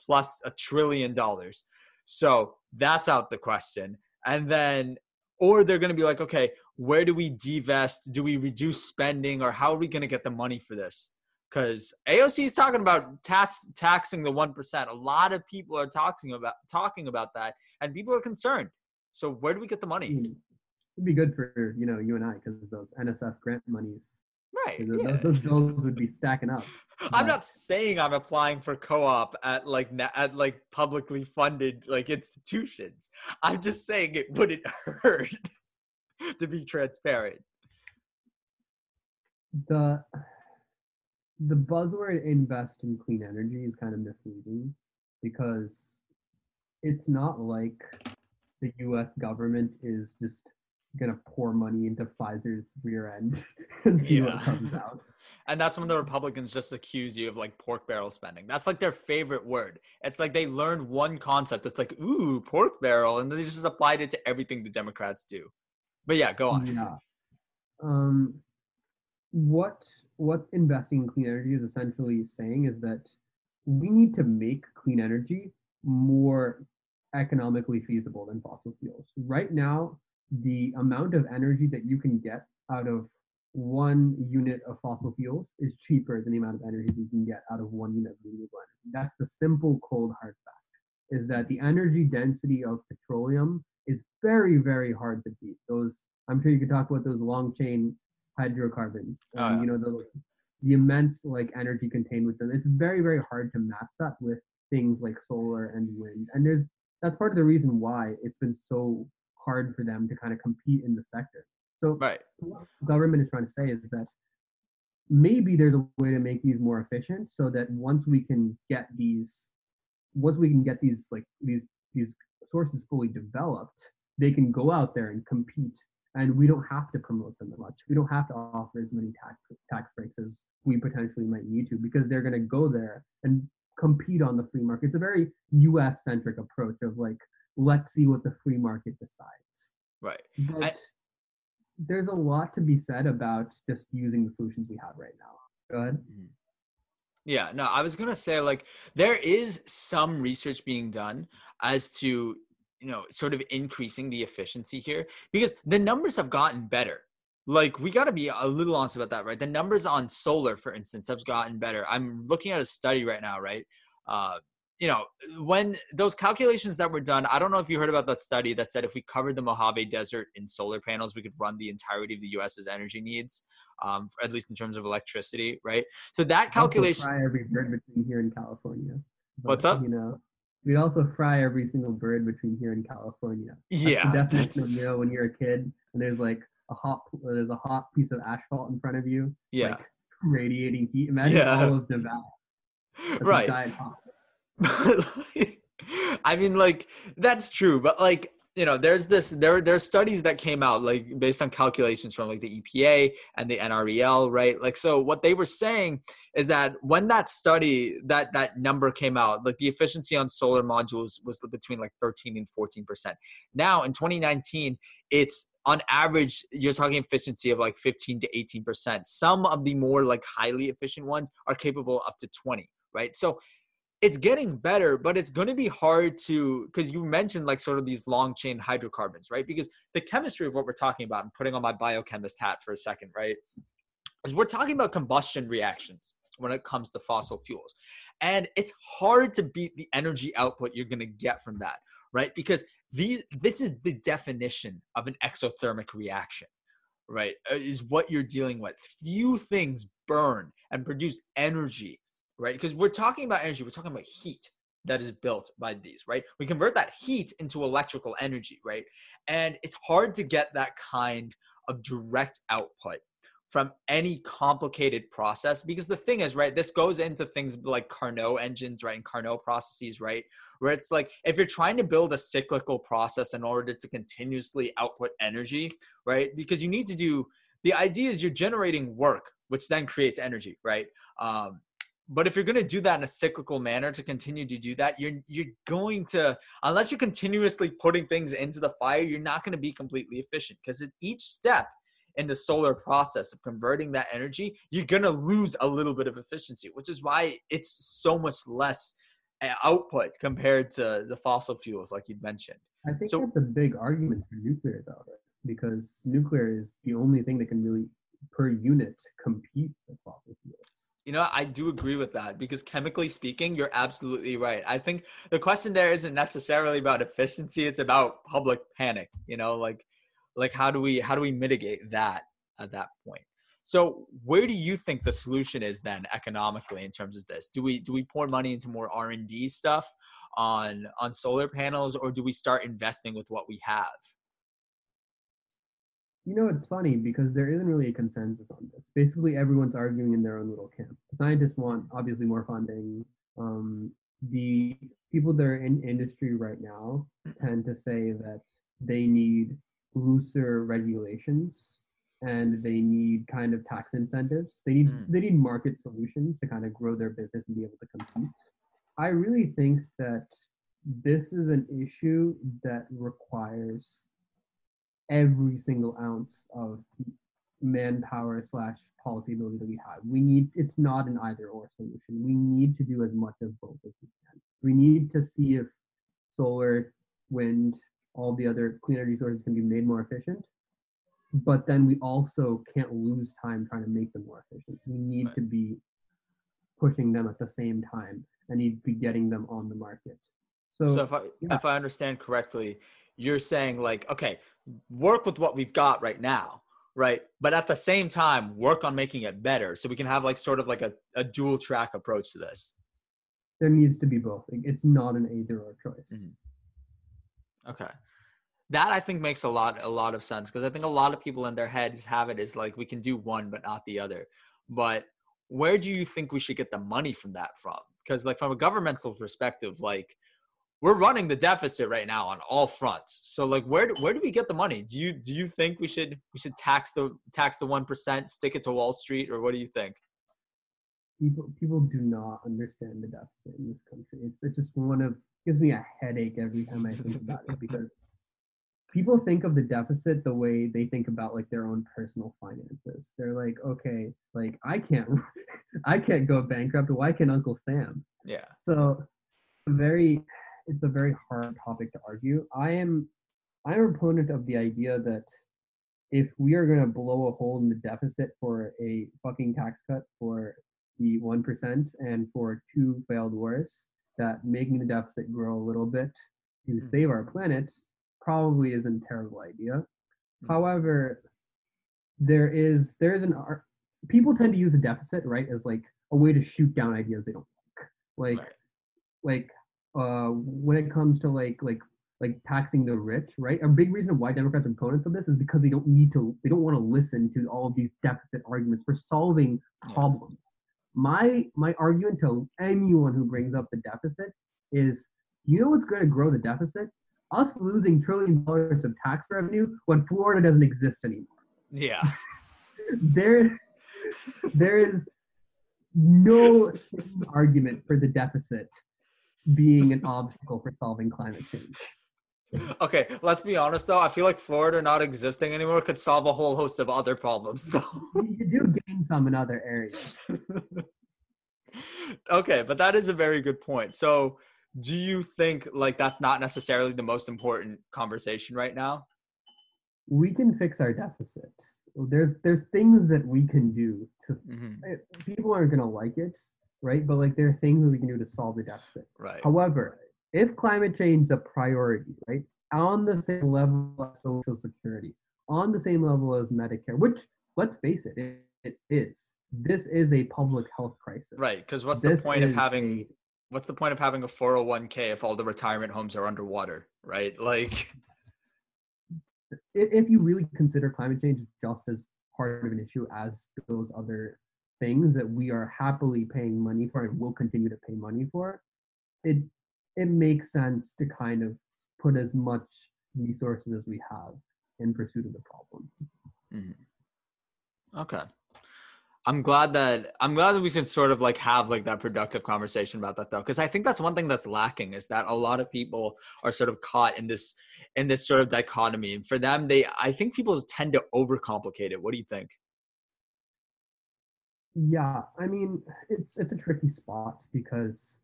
Speaker 1: plus a trillion dollars. So that's out the question. And then or they're going to be like okay where do we divest? Do we reduce spending or how are we going to get the money for this because AOC is talking about tax taxing the one percent. A lot of people are talking about talking about that, and people are concerned. So where do we get the money?
Speaker 2: Hmm. It'd be good for you know you and I because those NSF grant monies.
Speaker 1: Right.
Speaker 2: Those,
Speaker 1: yeah.
Speaker 2: those bills would be stacking up. [laughs]
Speaker 1: I'm not saying I'm applying for co-op at like at like publicly funded like institutions. I'm just saying it wouldn't [laughs] hurt to be transparent.
Speaker 2: The the buzzword invest in clean energy is kind of misleading because it's not like the U.S. government is just gonna pour money into Pfizer's rear end [laughs] and see
Speaker 1: Yeah.
Speaker 2: what comes out. [laughs]
Speaker 1: And that's when the Republicans just accuse you of like pork barrel spending. That's like their favorite word. It's like they learned one concept. It's like, ooh, pork barrel. And then they just applied it to everything the Democrats do. But yeah, go on.
Speaker 2: Yeah. Um, what what investing in clean energy is essentially saying is that we need to make clean energy more economically feasible than fossil fuels. Right now, the amount of energy that you can get out of one unit of fossil fuels is cheaper than the amount of energy you can get out of one unit of renewable energy. That's the simple, cold, hard fact. Is that the energy density of petroleum is very, very hard to beat. Those I'm sure you could talk about those long chain hydrocarbons.
Speaker 1: Oh, um, yeah.
Speaker 2: You know the the immense like energy contained with them. It's very, very hard to match that with things like solar and wind. And there's that's part of the reason why it's been so hard for them to kind of compete in the sector. So
Speaker 1: Right.
Speaker 2: what the government is trying to say is that maybe there's a way to make these more efficient so that once we can get these once we can get these like these these sources fully developed they can go out there and compete and we don't have to promote them as much we don't have to offer as many tax tax breaks as we potentially might need to because they're going to go there and compete on the free market it's a very us centric approach of like let's see what the free market decides
Speaker 1: Right.
Speaker 2: but
Speaker 1: I-
Speaker 2: there's a lot to be said about just using the solutions we have right now. Go ahead. Mm-hmm.
Speaker 1: Yeah, no, I was gonna say like there is some research being done as to you know sort of increasing the efficiency here because the numbers have gotten better. Like we got to be a little honest about that, right? The numbers on solar, for instance, have gotten better. I'm looking at a study right now, right? Uh, you know, when those calculations that were done, I don't know if you heard about that study that said if we covered the Mojave Desert in solar panels, we could run the entirety of the U.S.'s energy needs, um, at least in terms of electricity, right? So that calculation.
Speaker 2: every bird between here and California.
Speaker 1: What's up?
Speaker 2: You know, we also fry every single bird between here and California. That's
Speaker 1: Yeah,
Speaker 2: the definition
Speaker 1: that's-
Speaker 2: you know when you're a kid and there's like a hot uh, there's a hot piece of asphalt in front of you,
Speaker 1: yeah,
Speaker 2: like radiating heat. Imagine
Speaker 1: Yeah.
Speaker 2: all of Nevada. [laughs]
Speaker 1: Right. [laughs] I mean, like that's true, but like you know, there's this there there's studies that came out like based on calculations from like the EPA and the NREL, right? Like, so what they were saying is that when that study that that number came out, like the efficiency on solar modules was between like 13 and 14 percent. Now in 2019, it's on average you're talking efficiency of like 15 to 18 percent. Some of the more like highly efficient ones are capable up to 20, right? So it's getting better, but it's going to be hard to because you mentioned like sort of these long chain hydrocarbons, right? Because the chemistry of what we're talking about, I'm putting on my biochemist hat for a second, right? Is we're talking about combustion reactions when it comes to fossil fuels. And it's hard to beat the energy output you're going to get from that, right? Because these this is the definition of an exothermic reaction, right? uh, Is what you're dealing with. Few things burn and produce energy right? Because we're talking about energy, we're talking about heat that is built by these, right? We convert that heat into electrical energy, right? And it's hard to get that kind of direct output from any complicated process because the thing is, right, this goes into things like Carnot engines, right, and Carnot processes, right? Where it's like if you're trying to build a cyclical process in order to continuously output energy, right? Because you need to do the idea is you're generating work, which then creates energy, right? Um, but if you're going to do that in a cyclical manner to continue to do that, you're you're going to unless you're continuously putting things into the fire, you're not going to be completely efficient because at each step in the solar process of converting that energy, you're going to lose a little bit of efficiency, which is why it's so much less uh, output compared to the fossil fuels like you mentioned.
Speaker 2: I think
Speaker 1: So-
Speaker 2: that's a big argument for nuclear though, because nuclear is the only thing that can really per unit compete with fossil fuels.
Speaker 1: You know, I do agree with that because chemically speaking, you're absolutely right. I think the question there isn't necessarily about efficiency; it's about public panic. You know, like like how do we how do we mitigate that at that point? So, where do you think the solution is then economically in terms of this? Do we do we pour money into more R and D stuff on on solar panels, or do we start investing with what we have?
Speaker 2: You know, it's funny because there isn't really a consensus on this. Basically, everyone's arguing in their own little camp. The scientists want obviously more funding. Um, the people that are in industry right now tend to say that they need looser regulations and they need kind of tax incentives. They need
Speaker 1: Mm.
Speaker 2: they need market solutions to kind of grow their business and be able to compete. I really think that this is an issue that requires every single ounce of manpower slash policy ability that we have. We need it's not an either or solution. We need to do as much of both as we can. We need to see if solar wind, all the other clean energy sources can be made more efficient. But then we also can't lose time trying to make them more efficient. We need
Speaker 1: Right.
Speaker 2: to be pushing them at the same time and need to be getting them on the market. So,
Speaker 1: So if I
Speaker 2: yeah.
Speaker 1: if I understand correctly, you're saying like, okay, work with what we've got right now, right? But at the same time, work on making it better, so we can have like sort of like a, a dual track approach to this.
Speaker 2: there needs to be both. Like, It's not an either or choice.
Speaker 1: Mhm. Okay. That I think makes a lot a lot of sense because I think a lot of people in their heads have it is like we can do one but not the other. But where do you think we should get the money from that from? Because like from a governmental perspective, like we're running the deficit right now on all fronts. So like where do, where do we get the money? Do you do you think we should we should tax the tax the one percent, stick it to Wall Street, or what do you think?
Speaker 2: people people do not understand the deficit in this country. It's it's just one of gives me a headache every time I think about it because people think of the deficit the way they think about like their own personal finances. They're like, okay, like I can't [laughs] I can't go bankrupt. Why can Uncle Sam?
Speaker 1: Yeah.
Speaker 2: So very it's a very hard topic to argue. I am I'm a proponent of the idea that if we are gonna blow a hole in the deficit for a fucking tax cut for the one percent and for two failed wars, that making the deficit grow a little bit to
Speaker 1: Mhm.
Speaker 2: save our planet probably isn't a terrible idea.
Speaker 1: Mhm.
Speaker 2: However, there is there is an ar- people tend to use the deficit right as like a way to shoot down ideas they don't like. Like
Speaker 1: Right.
Speaker 2: like uh when it comes to like like like taxing the rich, right? A big reason why Democrats are opponents of this is because they don't need to they don't want to listen to all of these deficit arguments for solving problems. My my argument to anyone who brings up the deficit is you know what's going to grow the deficit? Us losing trillion dollars of tax revenue when Florida doesn't exist anymore.
Speaker 1: Yeah. [laughs]
Speaker 2: There there is no argument for the deficit being an [laughs] obstacle for solving climate change.
Speaker 1: Okay, let's be honest though. I feel like Florida not existing anymore could solve a whole host of other problems [laughs] though.
Speaker 2: You do gain some in other areas. [laughs]
Speaker 1: okay, but that is a very good point. So, do you think like that's not necessarily the most important conversation right now?
Speaker 2: We can fix our deficit. There's there's things that we can do to
Speaker 1: hmm
Speaker 2: eh, people aren't gonna like it, right? But like there are things that we can do to solve the deficit.
Speaker 1: Right.
Speaker 2: However, if climate change is a priority, right, on the same level as Social Security, on the same level as Medicare, which let's face it, it, it is. This is a public health crisis.
Speaker 1: Right, because what's
Speaker 2: This
Speaker 1: the point of having
Speaker 2: a-
Speaker 1: what's the point of having a 401k if all the retirement homes are underwater, right? Like
Speaker 2: if, if you really consider climate change just as part of an issue as those other things that we are happily paying money for and will continue to pay money for, it it makes sense to kind of put as much resources as we have in pursuit of the problem. Mm-hmm.
Speaker 1: Okay. I'm glad that I'm glad that we can sort of like have like that productive conversation about that though because I think that's one thing that's lacking is that a lot of people are sort of caught in this in this sort of dichotomy and for them they I think people tend to overcomplicate it. What do you think?
Speaker 2: Yeah, I mean, it's it's a tricky spot because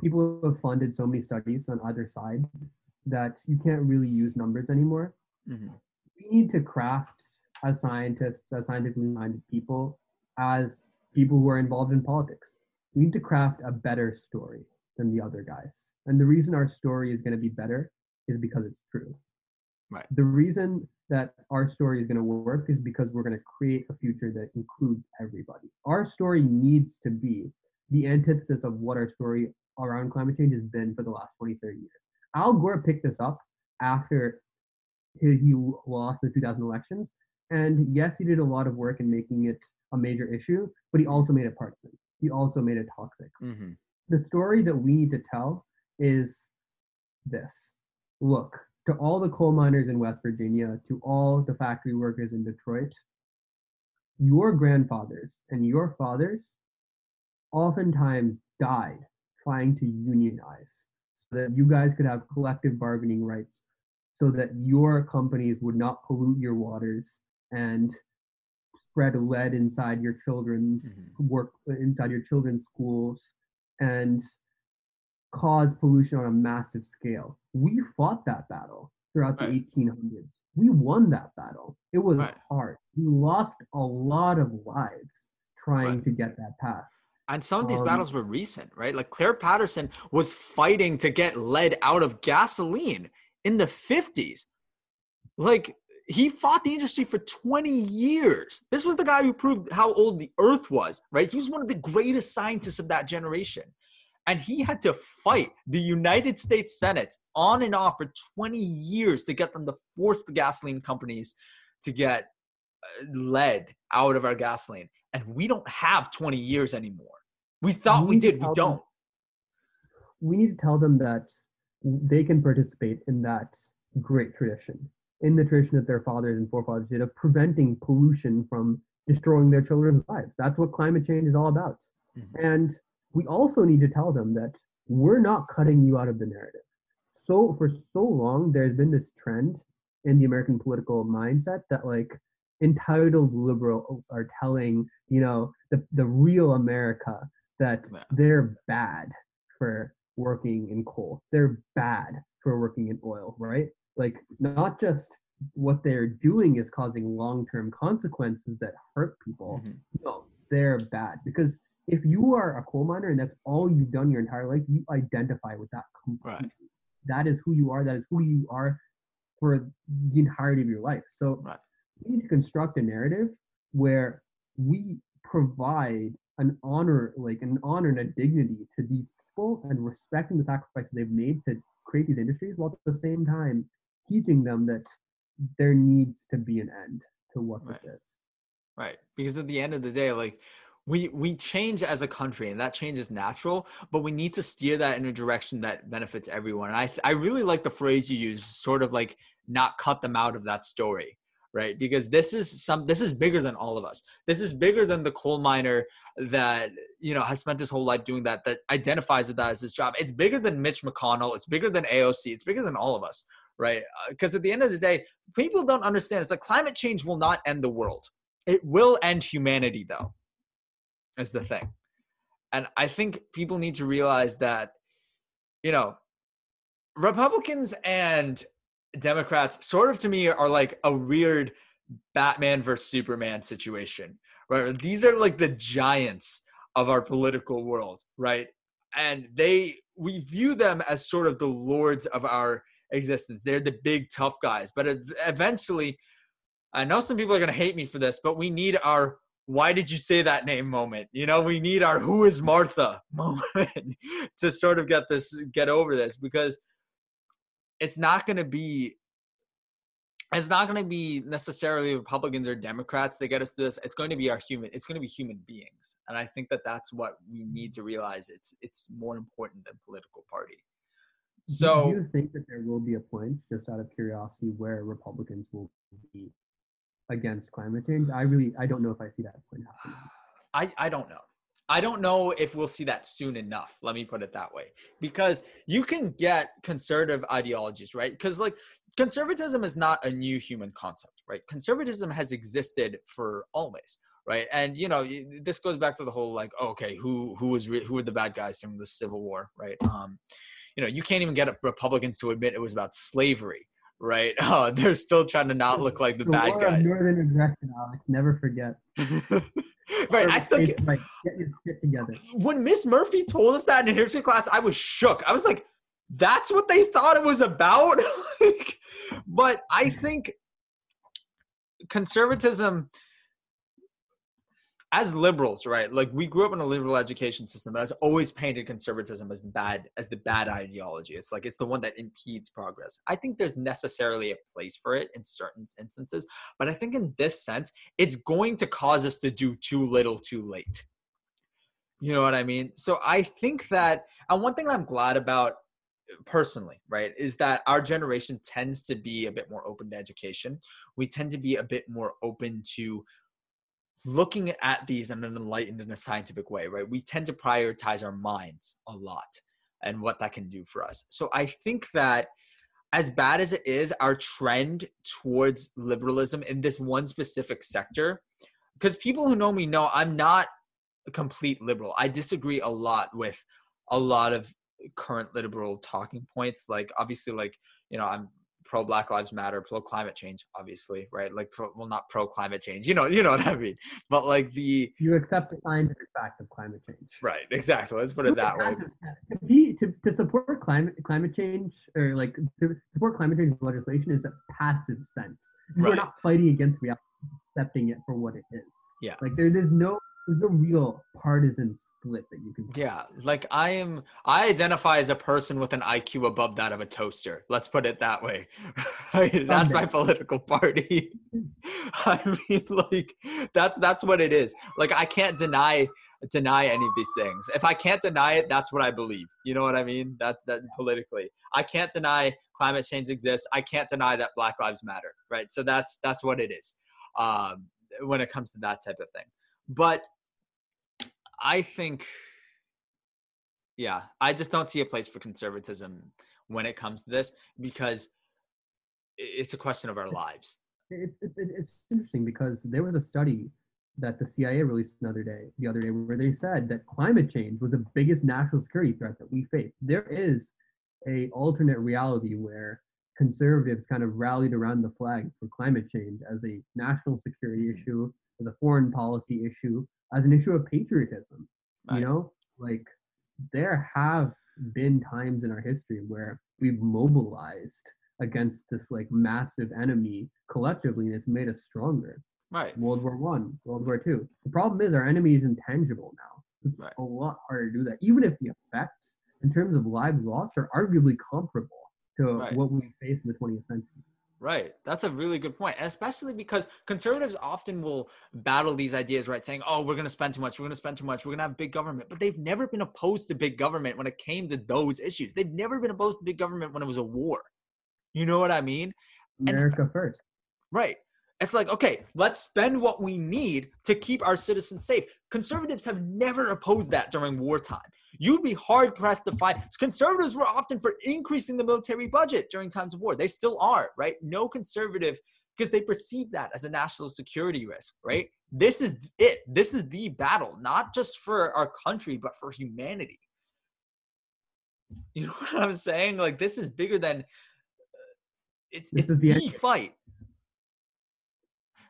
Speaker 2: people have funded so many studies on either side that you can't really use numbers anymore.
Speaker 1: Mhm.
Speaker 2: we need to craft as scientists, as scientifically minded people, as people who are involved in politics. We need to craft a better story than the other guys. And the reason our story is going to be better is because it's true.
Speaker 1: Right.
Speaker 2: The reason that our story is going to work is because we're going to create a future that includes everybody. Our story needs to be the antithesis of what our story around climate change has been for the last 20, 30 years. Al Gore picked this up after he, lost the 2000 elections. And yes, he did a lot of work in making it a major issue, but he also made it partisan. He also made it toxic.
Speaker 1: Mhm.
Speaker 2: The story that we need to tell is this look, to all the coal miners in West Virginia, to all the factory workers in Detroit, your grandfathers and your fathers oftentimes died trying to unionize so that you guys could have collective bargaining rights so that your companies would not pollute your waters and spread lead inside your children's
Speaker 1: Mhm.
Speaker 2: work inside your children's schools and cause pollution on a massive scale. We fought that battle throughout
Speaker 1: Right.
Speaker 2: the 1800s. We won that battle. It was
Speaker 1: Right.
Speaker 2: hard. We lost a lot of lives trying
Speaker 1: Right.
Speaker 2: to get that passed.
Speaker 1: And some of these
Speaker 2: Um,
Speaker 1: battles were recent, right? Like Clair Patterson was fighting to get lead out of gasoline in the 50s. Like he fought the industry for 20 years. This was the guy who proved how old the earth was, right? He was one of the greatest scientists of that generation. And he had to fight the United States Senate on and off for 20 years to get them to force the gasoline companies to get uh, lead out of our gasoline. And we don't have 20 years anymore. We thought we
Speaker 2: to
Speaker 1: did, we
Speaker 2: them-
Speaker 1: don't.
Speaker 2: we need to tell them that they can participate in that great tradition, in the tradition that their fathers and forefathers did of preventing pollution from destroying their children's lives. That's what climate change is all about.
Speaker 1: Mhm.
Speaker 2: And we also need to tell them that we're not cutting you out of the narrative. So for so long, there's been this trend in the American political mindset that like entitled liberals are telling, you know, the, the real America that
Speaker 1: Yeah.
Speaker 2: they're bad for working in coal. They're bad for working in oil, right? Like not just what they're doing is causing long-term consequences that hurt people.
Speaker 1: Mhm.
Speaker 2: No, they're bad because if you are a coal miner and that's all you've done your entire life, you identify with that completely. That is who you are. That is who you are for the entirety of your life. So
Speaker 1: Right.
Speaker 2: we need to construct a narrative where we provide an honor, like an honor and a dignity to these people and respecting the sacrifices they've made to create these industries while at the same time teaching them that there needs to be an end to what this is.
Speaker 1: Right. Because at the end of the day, like we we change as a country and that change is natural, but we need to steer that in a direction that benefits everyone. And I I really like the phrase you use, sort of like not cut them out of that story. Right. Because this is some this is bigger than all of us. This is bigger than the coal miner that you know has spent his whole life doing that, that identifies with that as his job. It's bigger than Mitch McConnell, it's bigger than AOC, it's bigger than all of us. Right. Uh, because at the end of the day, people don't understand it's like climate change will not end the world. It will end humanity, though, is the thing. And I think people need to realize that, you know, Republicans and Democrats sort of to me are like a weird Batman versus Superman situation, right? These are like the giants of our political world, right? And they, we view them as sort of the lords of our existence. They're the big tough guys, but eventually, I know some people are going to hate me for this, but we need our why did you say that name moment. You know, we need our who is Martha [laughs] moment to sort of get this get over this because it's not going to be it's not going to be necessarily Republicans or Democrats that get us to this. It's going to be our human. It's going to be human beings, and I think that that's what we need to realize. It's it's more important than political party. So
Speaker 2: do you think that there will be a point, just out of curiosity, where Republicans will be against climate change? I really, I don't know if I see that point happening.
Speaker 1: I, I don't know. I don't know if we'll see that soon enough. Let me put it that way. Because you can get conservative ideologies, right? Because like conservatism is not a new human concept, right? Conservatism has existed for always, right? And you know, this goes back to the whole like, okay, who who was re- who were the bad guys from the Civil War, right? Um, you know, you can't even get Republicans to admit it was about slavery, right? [laughs] Oh, they're still trying to not look like the
Speaker 2: The
Speaker 1: bad guys.
Speaker 2: Northern aggression, Alex. Never forget. [laughs]
Speaker 1: right. I still. Get,
Speaker 2: like, get your shit together.
Speaker 1: when Miss Murphy told us that in history class, I was shook. I was like, that's what they thought it was about? [laughs] Like, but I think conservatism, as liberals, right? Like we grew up in a liberal education system that has always painted conservatism as the bad as the bad ideology. It's like it's the one that impedes progress. I think there's necessarily a place for it in certain instances, but I think in this sense, it's going to cause us to do too little too late. You know what I mean? So I think that, and one thing I'm glad about personally, right, is that our generation tends to be a bit more open to education. We tend to be a bit more open to looking at these in an enlightened and a scientific way, right? We tend to prioritize our minds a lot and what that can do for us. So I think that as bad as it is, our trend towards liberalism in this one specific sector, because people who know me know I'm not a complete liberal. I disagree a lot with a lot of current liberal talking points. Like obviously, like you know, I'm pro Black Lives Matter, pro climate change, obviously, right? Like, pro, well, not pro climate change, you know, you know what I mean. But like the
Speaker 2: you accept the scientific fact of climate change,
Speaker 1: right? Exactly. Let's put it that way.
Speaker 2: To be to, to support climate climate change or like to support climate change legislation is a passive sense. You right. not fighting against reality, accepting it for what it is.
Speaker 1: Yeah.
Speaker 2: Like there, there's no there's no real partisan split that you can
Speaker 1: yeah like i am i identify as a person with an iq above that of a toaster let's put it that way. [laughs] Right? that's my political party. [laughs] I mean like that's that's what it is. Like i can't deny deny any of these things. If i can't deny it that's what i believe you know what i mean? That's that politically. I can't deny climate change exists. I can't deny that black lives matter right? So that's that's what it is um when it comes to that type of thing. But I think, yeah, I just don't see a place for conservatism when it comes to this because it's a question of our lives.
Speaker 2: It's, it's, it's interesting because there was a study that the CIA released another day, the other day, where they said that climate change was the biggest national security threat that we face. There is a alternate reality where conservatives kind of rallied around the flag for climate change as a national security mm-hmm. issue, as a foreign policy issue, as an issue of patriotism. Right. You know, like there have been times in our history where we've mobilized against this like massive enemy collectively and it's made us stronger.
Speaker 1: Right.
Speaker 2: World War One, World War Two. The problem is our enemy is intangible now. It's
Speaker 1: right.
Speaker 2: a lot harder to do that. Even if the effects in terms of lives lost are arguably comparable to right. what we face in the 20th century.
Speaker 1: Right. That's a really good point. especially because conservatives often will battle these ideas, right? Saying, oh, we're going to spend too much. We're going to spend too much. We're going to have big government. But they've never been opposed to big government when it came to those issues. They've never been opposed to big government when it was a war. You know what I mean?
Speaker 2: America and, first.
Speaker 1: Right. It's like, okay, let's spend what we need to keep our citizens safe. Conservatives have never opposed that during wartime you'd be hard pressed to find. Conservatives were often for increasing the military budget during times of war. They still are, right? No conservative, because they perceive that as a national security risk, right? This is it. This is the battle, not just for our country, but for humanity. You [laughs] know what I'm saying? Like this is bigger than uh, it's, it's the, the fight.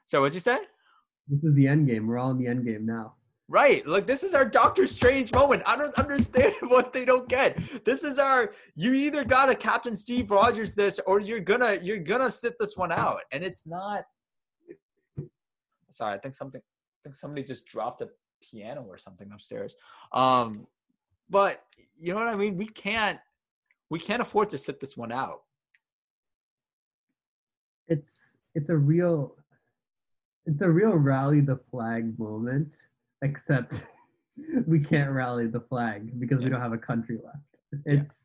Speaker 1: So what'd you say?
Speaker 2: This is the end game. We're all in the end game now.
Speaker 1: Right. Like this is our Doctor Strange moment. I don't understand [laughs] what they don't get. This is our you either gotta Captain Steve Rogers this or you're gonna you're gonna sit this one out. And it's not sorry, I think something I think somebody just dropped a piano or something upstairs. Um but you know what I mean? We can't we can't afford to sit this one out.
Speaker 2: It's it's a real it's a real rally the flag moment except [laughs] we can't rally the flag because yeah. we don't have a country left. It's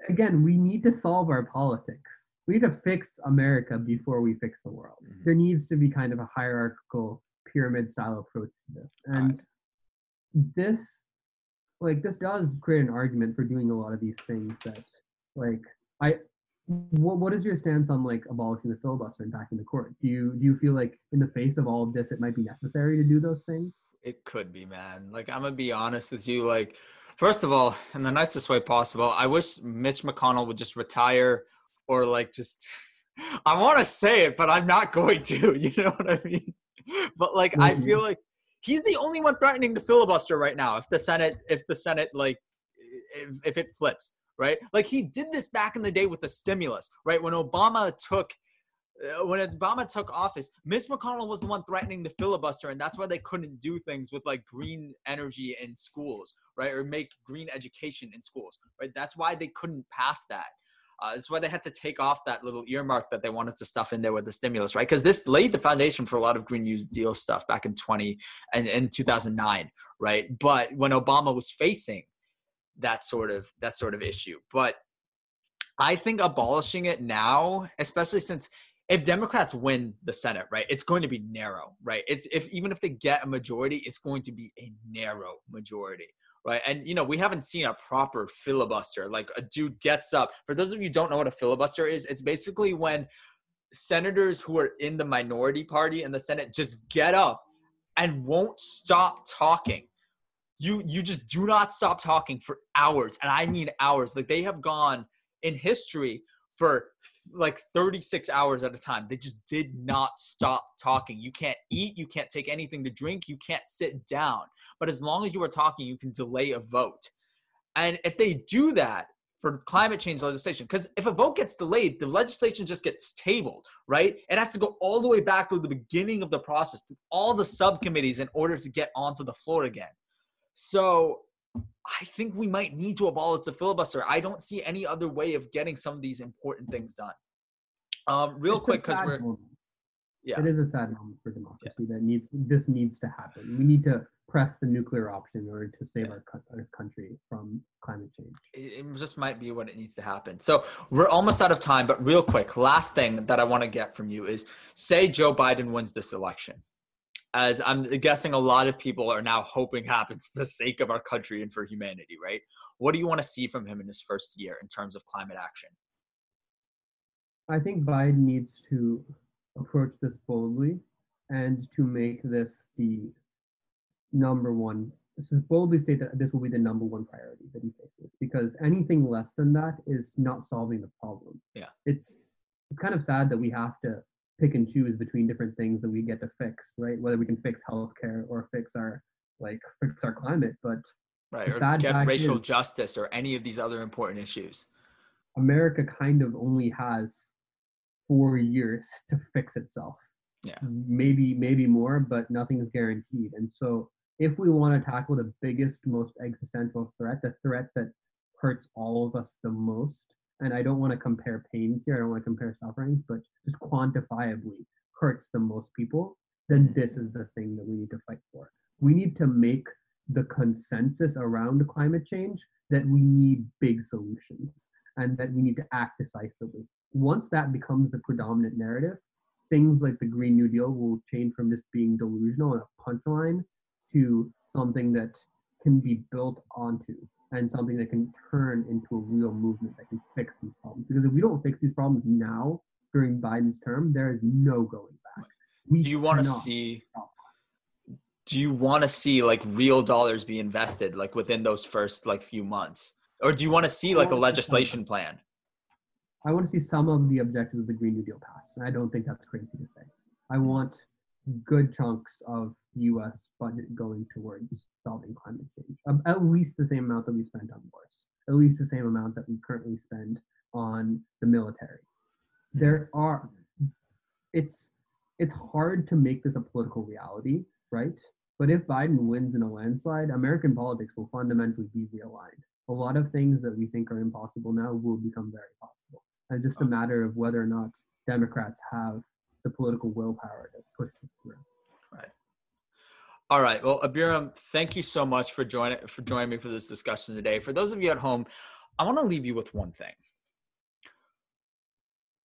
Speaker 2: yeah. again, we need to solve our politics. We need to fix America before we fix the world. Mm-hmm. There needs to be kind of a hierarchical pyramid style approach to this. And right. this like this does create an argument for doing a lot of these things that like I what what is your stance on like abolishing the filibuster and backing the court? Do you do you feel like in the face of all of this it might be necessary to do those things?
Speaker 1: It could be, man. Like I'm gonna be honest with you. Like, first of all, in the nicest way possible, I wish Mitch McConnell would just retire or like just. [laughs] I want to say it, but I'm not [laughs] going to. [laughs] You know what I mean? But like, mm-hmm. I feel like he's the only one threatening to filibuster right now. If the Senate, if the Senate, like, if, if it flips, right? Like he did this back in the day with the stimulus, right? When Obama took when Obama took office, Mitch McConnell was the one threatening the filibuster, and that's why they couldn't do things with like green energy in schools, right, or make green education in schools, right? That's why they couldn't pass that. Uh, that's why they had to take off that little earmark that they wanted to stuff in there with the stimulus, right? Because this laid the foundation for a lot of Green New Deal stuff back in 20 and in 2009, right? But when Obama was facing that sort of that sort of issue, but I think abolishing it now, especially since if Democrats win the Senate, right, it's going to be narrow, right? It's if even if they get a majority, it's going to be a narrow majority, right? And you know, we haven't seen a proper filibuster. Like a dude gets up. For those of you don't know what a filibuster is, it's basically when senators who are in the minority party in the Senate just get up and won't stop talking you you just do not stop talking for hours and i mean hours like they have gone in history for like 36 hours at a time. They just did not stop talking. You can't eat you can't take anything to drink you can't sit down. But as long as you are talking you can delay a vote. And if they do that for climate change legislation because if a vote gets delayed the legislation just gets tabled right? It has to go all the way back to the beginning of the process all the subcommittees in order to get onto the floor again. So I think we might need to abolish the filibuster. I don't see any other way of getting some of these important things done. Um, real
Speaker 2: It's
Speaker 1: quick, because we're
Speaker 2: moment.
Speaker 1: yeah,
Speaker 2: It is a sad moment for democracy that needs this needs to happen. We need to press the nuclear option in order to save our, our country from climate change.
Speaker 1: it it just might be what it needs to happen. So we're almost out of time, but real quick, last thing that I want to get from you is say Joe Biden wins this election. As I'm guessing a lot of people are now hoping happens for the sake of our country and for humanity, right? What do you want to see from him in his first year in terms of climate action?
Speaker 2: I think Biden needs to approach this boldly and to make this the number one. So boldly state that this will be the number one priority that he faces, because anything less than that is not solving the problem.
Speaker 1: Yeah.
Speaker 2: it's it's kind of sad that we have to pick and choose between different things that we get to fix, right? Whether we can fix healthcare or fix our like fix our climate, but
Speaker 1: Right. Or get racial
Speaker 2: is-
Speaker 1: justice or any of these other important issues.
Speaker 2: America kind of only has four years [laughs] to fix itself.
Speaker 1: Yeah.
Speaker 2: Maybe, maybe more, but nothing is guaranteed. And so, if we want to tackle the biggest, most existential threat, the threat that hurts all of us the most, and I don't want to compare pains here, I don't want to compare sufferings, but just quantifiably hurts the most people, then this is the thing that we need to fight for. We need to make the consensus around climate change that we need big solutions and that we need to act decisively. Once that becomes the predominant narrative, things like the Green New Deal will change from just being delusional and a punchline to something that can be built onto and something that can turn into a real movement that can fix these problems. Because if we don't fix these problems now during Biden's term, there is no going back. We
Speaker 1: do you want to see do you want to see like real dollars be invested like within those first like few months or do you want to see like a
Speaker 2: want to see
Speaker 1: legislation plan
Speaker 2: I want to see some of the objectives of the Green New Deal passed. And I don't think that's crazy to say. I want good chunks of U.S. budget going towards solving climate change. Um, At least the same amount that we spend on wars. At least the same amount that we currently spend on the military. There are. It's it's hard to make this a political reality, right? But if Biden wins in a landslide, American politics will fundamentally be realigned. A lot of things that we think are impossible now will become very possible. And just a matter of whether or not Democrats have the political willpower to push this through. Right.
Speaker 1: All right well Abhiram thank you so much for joining for joining me for this discussion today for those of you at home i want to leave you with one thing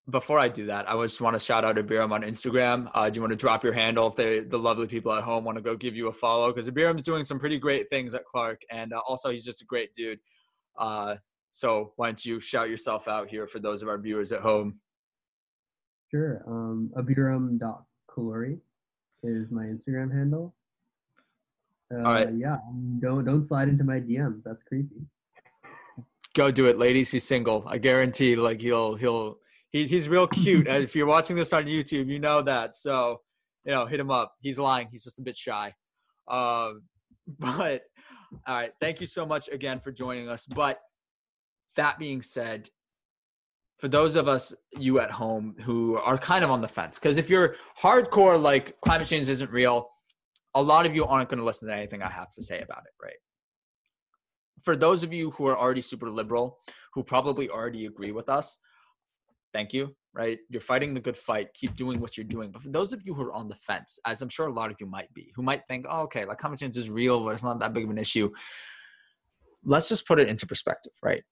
Speaker 1: before I do that, I just want to shout out Abhiram on Instagram. Uh, do you want to drop your handle if the lovely people at home want to go give you a follow? Because Abhiram's doing some pretty great things at Clark, and uh, also he's just a great dude. Uh, so why don't you shout yourself out here for those of our viewers at home?
Speaker 2: Sure. Um, abhiram.kolluri is my Instagram handle. Uh,
Speaker 1: All right.
Speaker 2: Yeah. Don't don't slide into my DMs. That's creepy.
Speaker 1: Go do it, ladies. He's single. I guarantee. Like he'll he'll he's he's real cute. If you're watching this on YouTube, you know that. So you know, hit him up. He's lying. He's just a bit shy. Um, [laughs] but all right, thank you so much again for joining us. But that being said, for those of us you at home who are kind of on the fence, because if you're hardcore like climate change isn't real, a lot of you aren't going to listen to anything I have to say about it, right? For those of you who are already super liberal, who probably already agree with us, thank you, right? You're fighting the good fight. Keep doing what you're doing. But for those of you who are on the fence, as I'm sure a lot of you might be, who might think, oh, okay, like climate change is real, but it's not that big of an issue. Let's just put it into perspective, right?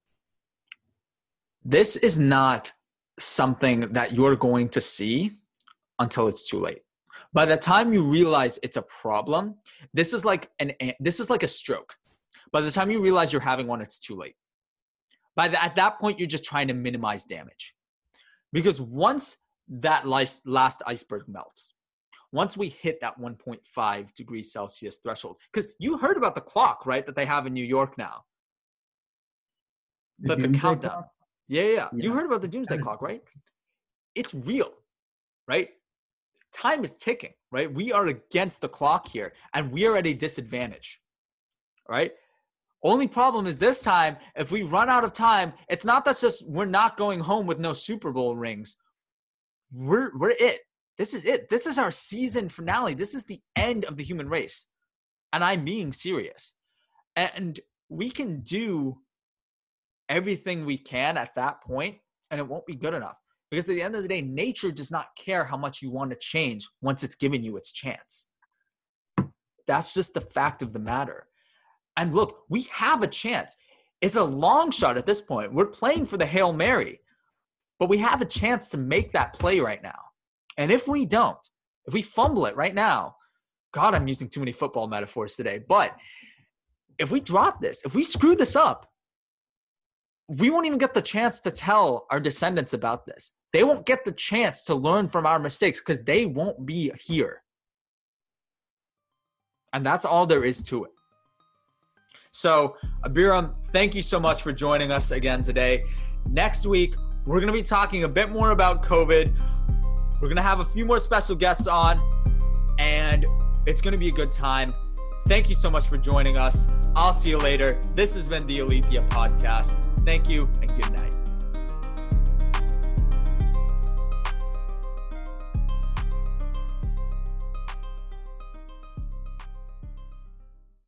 Speaker 1: This is not something that you're going to see until it's too late. By the time you realize it's a problem, this is like an this is like a stroke. By the time you realize you're having one, it's too late. By the, at that point, you're just trying to minimize damage, because once that last iceberg melts, once we hit that 1.5 degrees Celsius threshold, because you heard about the clock, right? That they have in New York now. The, the, the countdown. Yeah, yeah, yeah, You heard about the doomsday clock, right? It's real, right? Time is ticking, right? We are against the clock here, and we are at a disadvantage, right? Only problem is this time, if we run out of time, it's not that just we're not going home with no Super Bowl rings. We're we're it. This is it. This is our season finale. This is the end of the human race. And I'm being serious. And we can do everything we can at that point, and it won't be good enough. Because at the end of the day, nature does not care how much you want to change once it's given you its chance. That's just the fact of the matter. And look, we have a chance. It's a long shot at this point. We're playing for the Hail Mary, but we have a chance to make that play right now. And if we don't, if we fumble it right now, God, I'm using too many football metaphors today, but if we drop this, if we screw this up, we won't even get the chance to tell our descendants about this. They won't get the chance to learn from our mistakes because they won't be here. And that's all there is to it. So, Abhiram, thank you so much for joining us again today. Next week, we're going to be talking a bit more about COVID. We're going to have a few more special guests on, and it's going to be a good time. Thank you so much for joining us. I'll see you later. This has been the Alethea podcast. Thank you and good night.